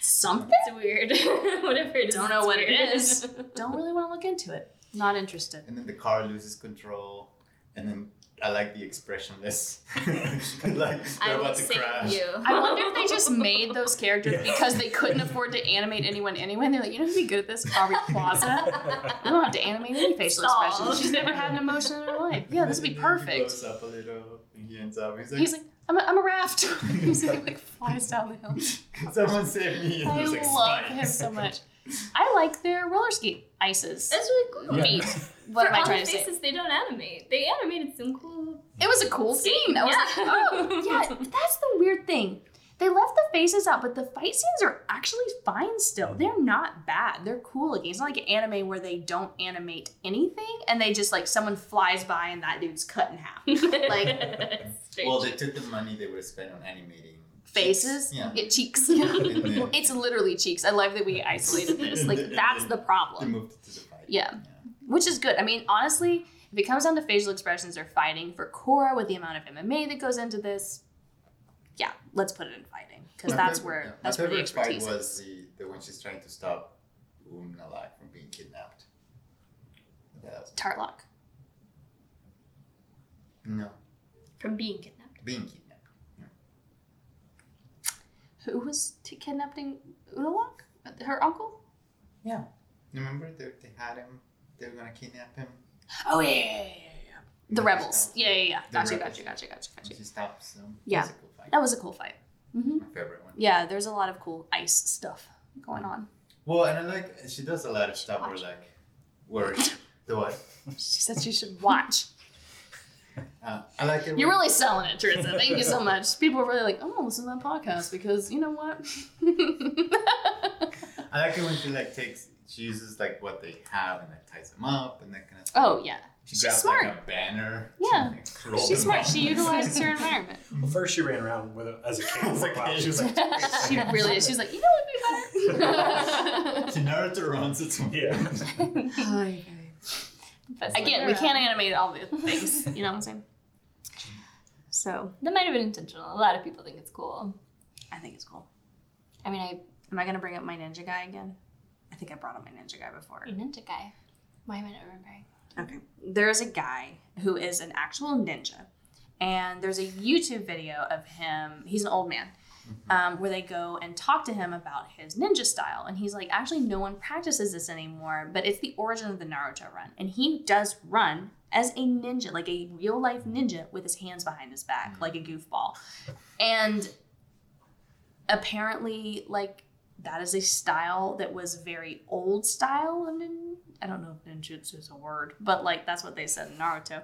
something. It's weird. Whatever it is. Don't know what it weird. is. Don't really want to look into it. Not interested. And then the car loses control, and then I like the expressionless, like I they're will about to save crash. you. I wonder if they just made those characters because they couldn't afford to animate anyone anyway. And they're like, you know who'd be good at this? Aubrey Plaza. We don't have to animate any facial Stop. expressions. She's never had an emotion in her life. Yeah, this would be And then he perfect. blows up a little, and he ends up. He's like, He's like, I'm a, I'm a raft. He's like, like flies down the hill. someone save me. And I there's, love like, him so much. I like their roller skate ices. That's really cool. Yeah. Feet. What For am I trying the to say? faces they don't animate. They animated some cool. It was a cool scene. I was Yeah. like, oh, yeah, that's the weird thing. They left the faces out, but the fight scenes are actually fine still. They're not bad. They're cool looking. It's not like an anime where they don't animate anything and they just like someone flies by and that dude's cut in half. Like Well, they took the money they would have spent on animating faces, cheeks. Yeah. it cheeks. And it's literally cheeks. I love that we isolated this. Like that's the they problem. moved it to the fight. Yeah. which is good. I mean, honestly, if it comes down to facial expressions or fighting for Korra with the amount of MMA that goes into this, yeah, let's put it in fighting because that's favorite- where yeah, that's my where the favorite fight expertise was is. the, the when she's trying to stop Unalaq from being kidnapped. Yeah, that Tarrlok. no, From being kidnapped. being kidnapped. Who was t- kidnapping Unalaq? Her uncle? Yeah. Remember they, they had him. They were gonna kidnap him. Oh yeah, yeah, yeah, yeah, yeah. The Yeah, rebels. stop. Yeah, yeah, yeah. Gotcha, gotcha, gotcha, gotcha, gotcha. she stops them. Yeah. Physical fight. That was a cool fight. hmm My favorite one. Yeah, there's a lot of cool ice stuff going on. Well, and I like she does a lot of stuff where like where the what? She said you should watch. Uh, I like it. You're really selling it, Teresa. Thank you so much. People are really like, I'm gonna listen to that podcast because you know what? I like it when she like takes she uses like what they have and like ties them up and that kind of stuff. oh yeah, She she's grabs smart. like a banner. Yeah. To, like, she's smart. up. She utilizes her environment. Well, first she ran around with it as a kid. As a Wow. She was like, she really is. She was like, you know what'd be better? She Naruto runs it. yeah. Again, we can't animate all the things. You know what I'm saying? So That might have been intentional. A lot of people think it's cool. I think it's cool. I mean, I Am I gonna bring up my ninja guy again? I think I brought up my ninja guy before. ninja guy. Why am I not remembering? Okay. There's a guy who is an actual ninja, and there's a YouTube video of him. He's an old man, um, where they go and talk to him about his ninja style. And he's like, actually, no one practices this anymore, but it's the origin of the Naruto run. And he does run as a ninja, like a real life ninja with his hands behind his back, like a goofball. And apparently, like, that is a style that was very old style of I don't know if ninjutsu is a word, but like that's what they said in Naruto.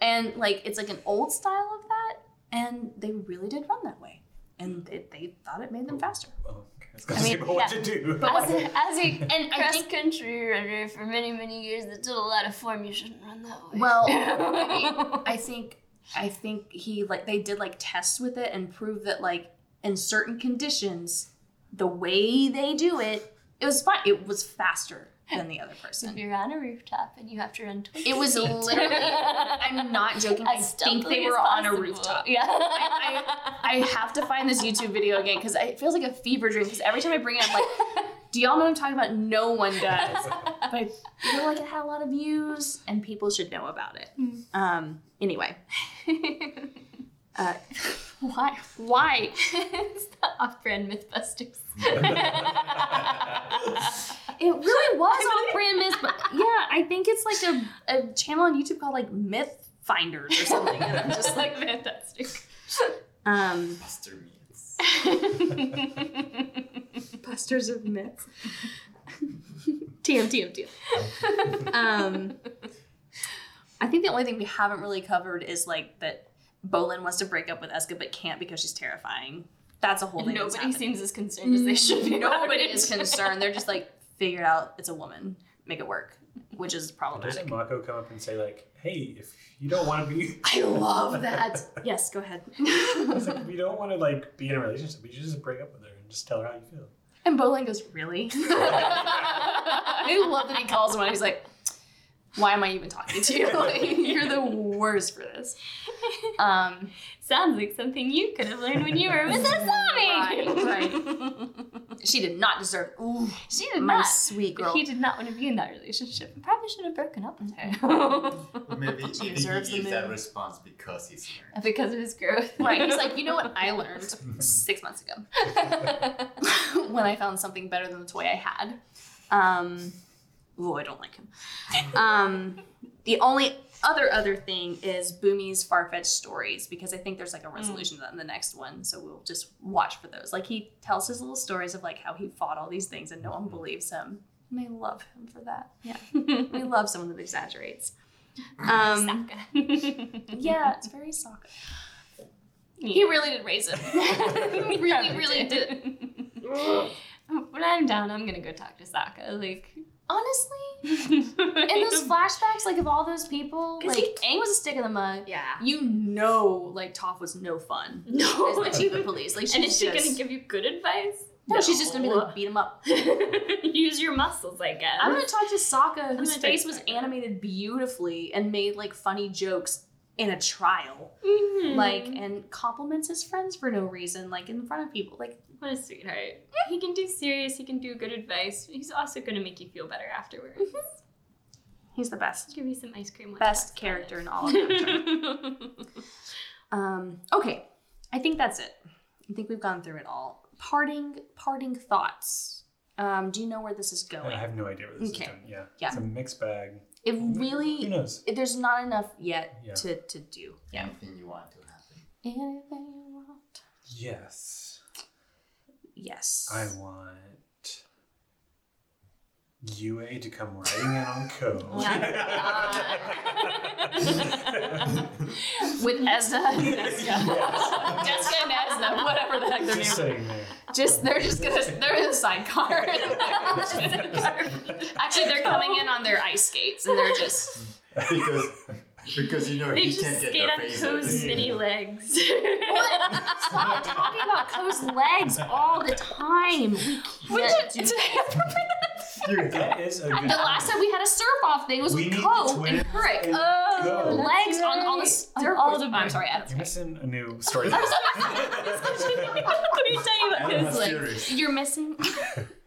And like it's like an old style of that, and they really did run that way. And mm. it, they thought it made them faster. Oh, okay. I was gonna I say, mean, but what yeah. to do? But as a, as a, and cross country runner for many, many years that did a lot of form, you shouldn't run that way. Well, I I think I think he like they did like tests with it and proved that like in certain conditions, the way they do it, it was fine. It was faster than the other person. if you're on a rooftop and you have to run 20 It was feet. literally. I'm not joking. I As think they were as on a rooftop. Yeah. I have to find this YouTube video again because it feels like a fever dream. Because every time I bring it, I'm like, "Do y'all know what I'm talking about?" No one does. But I feel like it had a lot of views, and people should know about it. Um. Anyway, uh, why? Why? it's the off-brand MythBusters. It really was off-brand myth, but yeah, I think it's like a, a channel on YouTube called like Myth Finders or something. And I'm just like, fantastic. um, Buster meets. Busters of Myths. TM, TM, TM. Um, I think the only thing we haven't really covered is like that Bolin wants to break up with Eska but can't because she's terrifying. That's a whole thing. Nobody happening. seems as concerned as they should be. Nobody is concerned. They're just like, figure it out. It's a woman. Make it work, which is problematic. Doesn't problematic. Mako come up and say like, "Hey, if you don't want to be, I love that. Yes, go ahead. It's like, if you don't want to like be in a relationship, We should just break up with her and just tell her how you feel." and Bolin goes, really? I love that he calls him and he's like, why am I even talking to you? Like, you're the worst for this. Um, Sounds like something you could have learned when you were with Right, Asami. She did not deserve. Ooh, she did my not. sweet girl. He did not want to be in that relationship. He probably should have broken up with her maybe, She maybe deserves he the gives that response because he's here. because of his growth. Right. He's like, you know what I learned six months ago when I found something better than the toy I had. Um, ooh, I don't like him. Um, the only other other thing is Bumi's far-fetched stories because I think there's like a resolution to that in the next one, so we'll just watch for those. Like he tells his little stories of like how he fought all these things and no one believes him. And I love him for that. Yeah, we love someone that exaggerates. Um, Sokka. yeah, it's very Sokka. He really did raise him. he really, really did. when I'm down, I'm gonna go talk to Sokka. Like, Honestly, in those flashbacks, like of all those people, like Aang was a stick in the mud. yeah. You know, like Toph was no fun No. as the chief of police. Like and she's is she gonna give you good advice? No, she's just gonna be like beat him up. Use your muscles, I guess. I'm gonna talk to Sokka, whose face was animated beautifully and made like funny jokes in a trial, Mhm. like and compliments his friends for no reason, like in front of people. Like what a sweetheart. He can do serious. He can do good advice. He's also gonna make you feel better afterwards. he's the best, Give you some ice cream. when best character in all of Avatar. it. um, okay, I think that's it. I think we've gone through it all. Parting, parting thoughts. Um, do you know where this is going? I have no idea where this Okay. is going. Yeah. Yeah. It's a mixed bag. It really. Who really, knows? it- there's not enough yet Yeah. to to do. Yeah. Anything you want to happen. Anything you want. Yes. Yes. I want Yue to come riding in on Koh. Oh with Ezra and Jessica. Jessica and Ezra, whatever the heck their Just names are. sitting there. Just they're just gonna they're in the sidecar. Actually, they're coming in on their ice skates and they're just because because you know they he just can't get skate their on faces. Koh's mini legs. stop talking about Koh's legs all the time. We can't do that. Dude, That is a good. The last time we had a surf off thing was We with need Koh the and twins and Oh, Koh. legs That's on all the right. surf. all the I'm sorry, Adam. You're missing a new story. Let me tell you about Adam Koh's was legs. furious. You're missing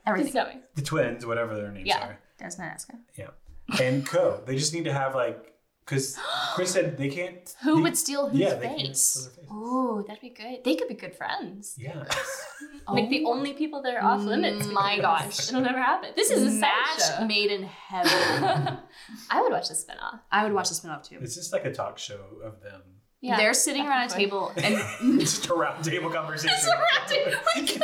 everything. going. the twins, whatever their names Yeah. are. Desmond Eska. Yeah. And Koh. They just need to have like, because Chris said they can't. Who they- would steal whose yeah, face? steal. Ooh, that'd be good. They could be good friends. Yeah. Like the only people that are off limits. Mm, my gosh. It'll never happen. This is a match match. made in heaven. I would watch the spinoff. I would watch the spin-off too. It's just like a talk show of them. Yeah. They're sitting around a definitely. table and just a round table conversation.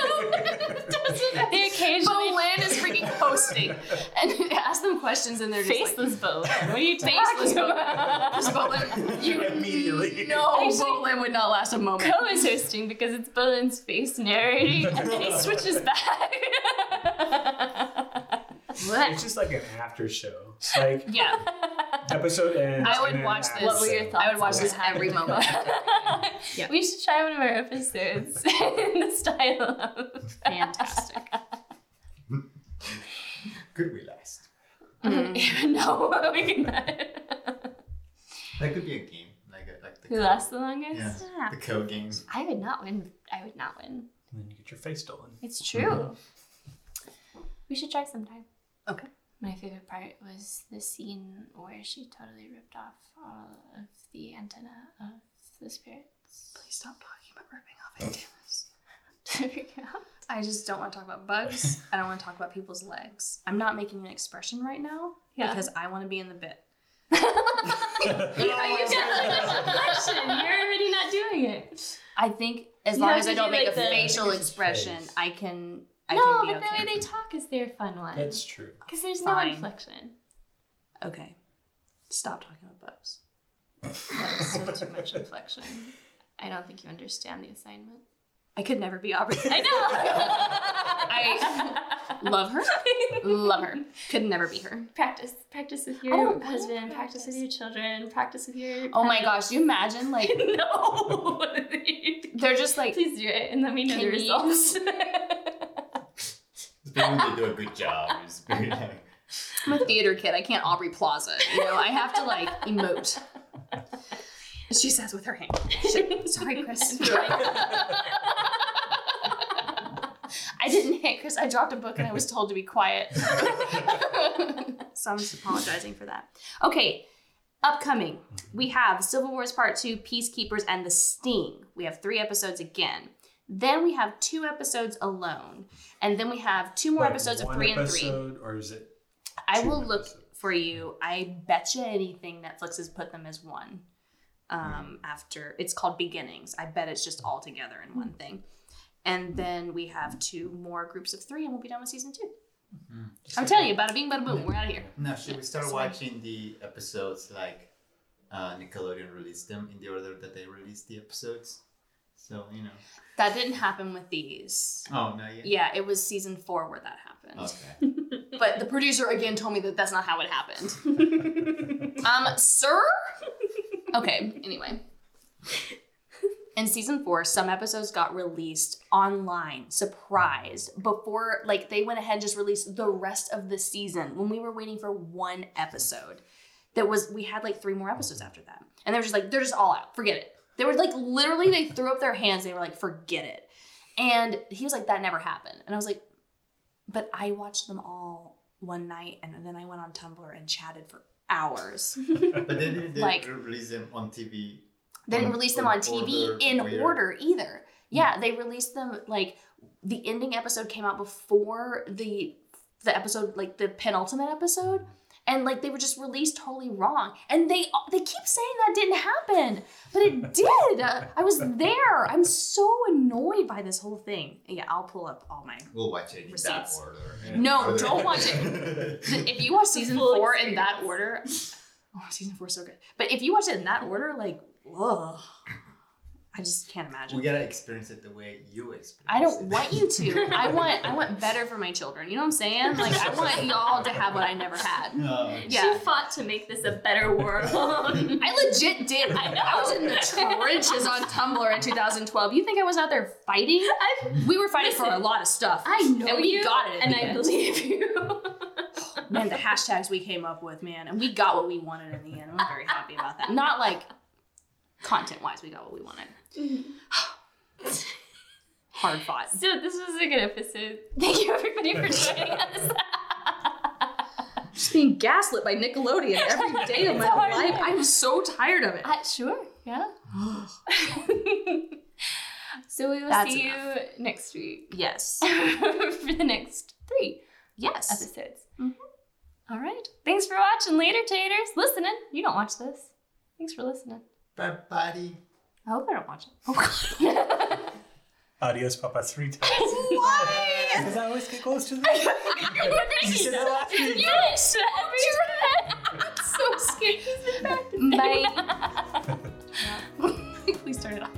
They occasionally Bolin is freaking hosting and ask them questions and they're just faceless both. like, What are you faceless talking Bolin. about? Bolin, you Immediately. no, Actually- Bolin would not last a moment. Koh is hosting because it's Bolin's face narrating, and then he switches back. It's just like an after show. Like Yeah, episode ends. I would and watch this. What were your thoughts? I would watch this what every happened? moment. We should try one of our episodes in the style of Fantastic. Could we last? Mm. no, we can. That could be a game, like a, like the Who lasts the longest? Yeah, the code games. I would not win. I would not win. And then you get your face stolen. It's true. Mm-hmm. We should try sometime. Okay. My favorite part was the scene where she totally ripped off all of the antenna of the spirits. Please stop talking about ripping off antennas. I just don't want to talk about bugs. I don't want to talk about people's legs. I'm not making an expression right now Yeah. because I want to be in the bit. Are oh, you question? You're already not doing it. I think as You long as I don't make like, a the- facial Face. expression, I can. I no, can be but okay. the way they talk is their fun one. That's true. Because there's Fine. no inflection. Okay. Stop talking about bugs. That was so too much inflection. I don't think you understand the assignment. I could never be Aubrey. I know. I love her. Love her. Could never be her. practice, practice with your oh, don't husband, wanna practice. with your children, practice with your. Oh my gosh, you imagine like no. they're just like Please do it, and let me know the Can you- results. Especially when they do a good job. It's very like, I'm a theater kid. I can't Aubrey Plaza. You know, I have to like emote. She says with her hand. Shit. Sorry, Chris. I didn't hit Chris. I dropped a book and I was told to be quiet. so I'm just apologizing for that. Okay, upcoming. We have Civil Wars Part 2, Peacekeepers, and The Sting. We have three episodes again. Then we have two episodes alone. And then we have two more Like episodes of one three and three. episode, Or is it? I two will look episodes? for you. I bet you anything Netflix has put them as one. Um, after it's called Beginnings. I bet it's just all together in one thing. And then we have two more groups of three, and we'll be done with season two. I'm telling you, bada bing, bada boom. We're out of here. no, should we start Sorry. watching the episodes like uh, Nickelodeon released them in the order that they released the episodes? So you know. That didn't happen with these. Oh, not yet. Yeah, it was season four where that happened. Okay. But the producer again told me that that's not how it happened. um, sir? Okay, anyway. in season four, some episodes got released online, surprised, before like they went ahead and just released the rest of the season when we were waiting for one episode. That was we had like three more episodes after that. And they were just like, they're just all out. Forget it. They were like literally they threw up their hands, they were like, forget it. And he was like, that never happened. And I was like, but I watched them all one night and then I went on Tumblr and chatted for hours. But they didn't Like- release them on TV. They didn't release them on TV order in later? order either. Yeah, hmm. they released them like the ending episode came out before the the episode like the penultimate episode and like they were just released totally wrong and they they keep saying that didn't happen but it did i was there i'm so annoyed by this whole thing yeah i'll pull up all my We'll watch it in that Receipts. order. No, don't watch it. if you watch season full four in that order, oh, season four is so good. But if you watch it in that order, like, ugh, I just can't imagine. We gotta experience it the way you experience it. I don't it. want you to. I want I want better for my children. You know what I'm saying? Like I want y'all to have what I never had. No. Yeah. She fought to make this a better world. I legit did. I, I was in the trenches on Tumblr in 2012. You think I was out there fighting? I, We were fighting for a lot of stuff. I know and we you, got it. and I end. believe you. man, the hashtags we came up with, man, and we got what we wanted in the end. I'm very happy about that. Not like content wise, we got what we wanted. Hard fought. so this was a good episode. Thank you everybody for joining us. Just being gaslit by Nickelodeon every day of my It's hard. life. I'm so tired of it. Uh, sure, yeah. so we will That's see enough. you next week yes. for the next three Yes. episodes. Mhm. All right. Thanks for watching, later taters. Listening. You don't watch this. Thanks for listening. Bye, buddy. I hope I don't watch it. Adios, Papa, three times. Why? Because I always get close to the. you said that last week. Yes, I'm so scared. Bye. Please turn it off.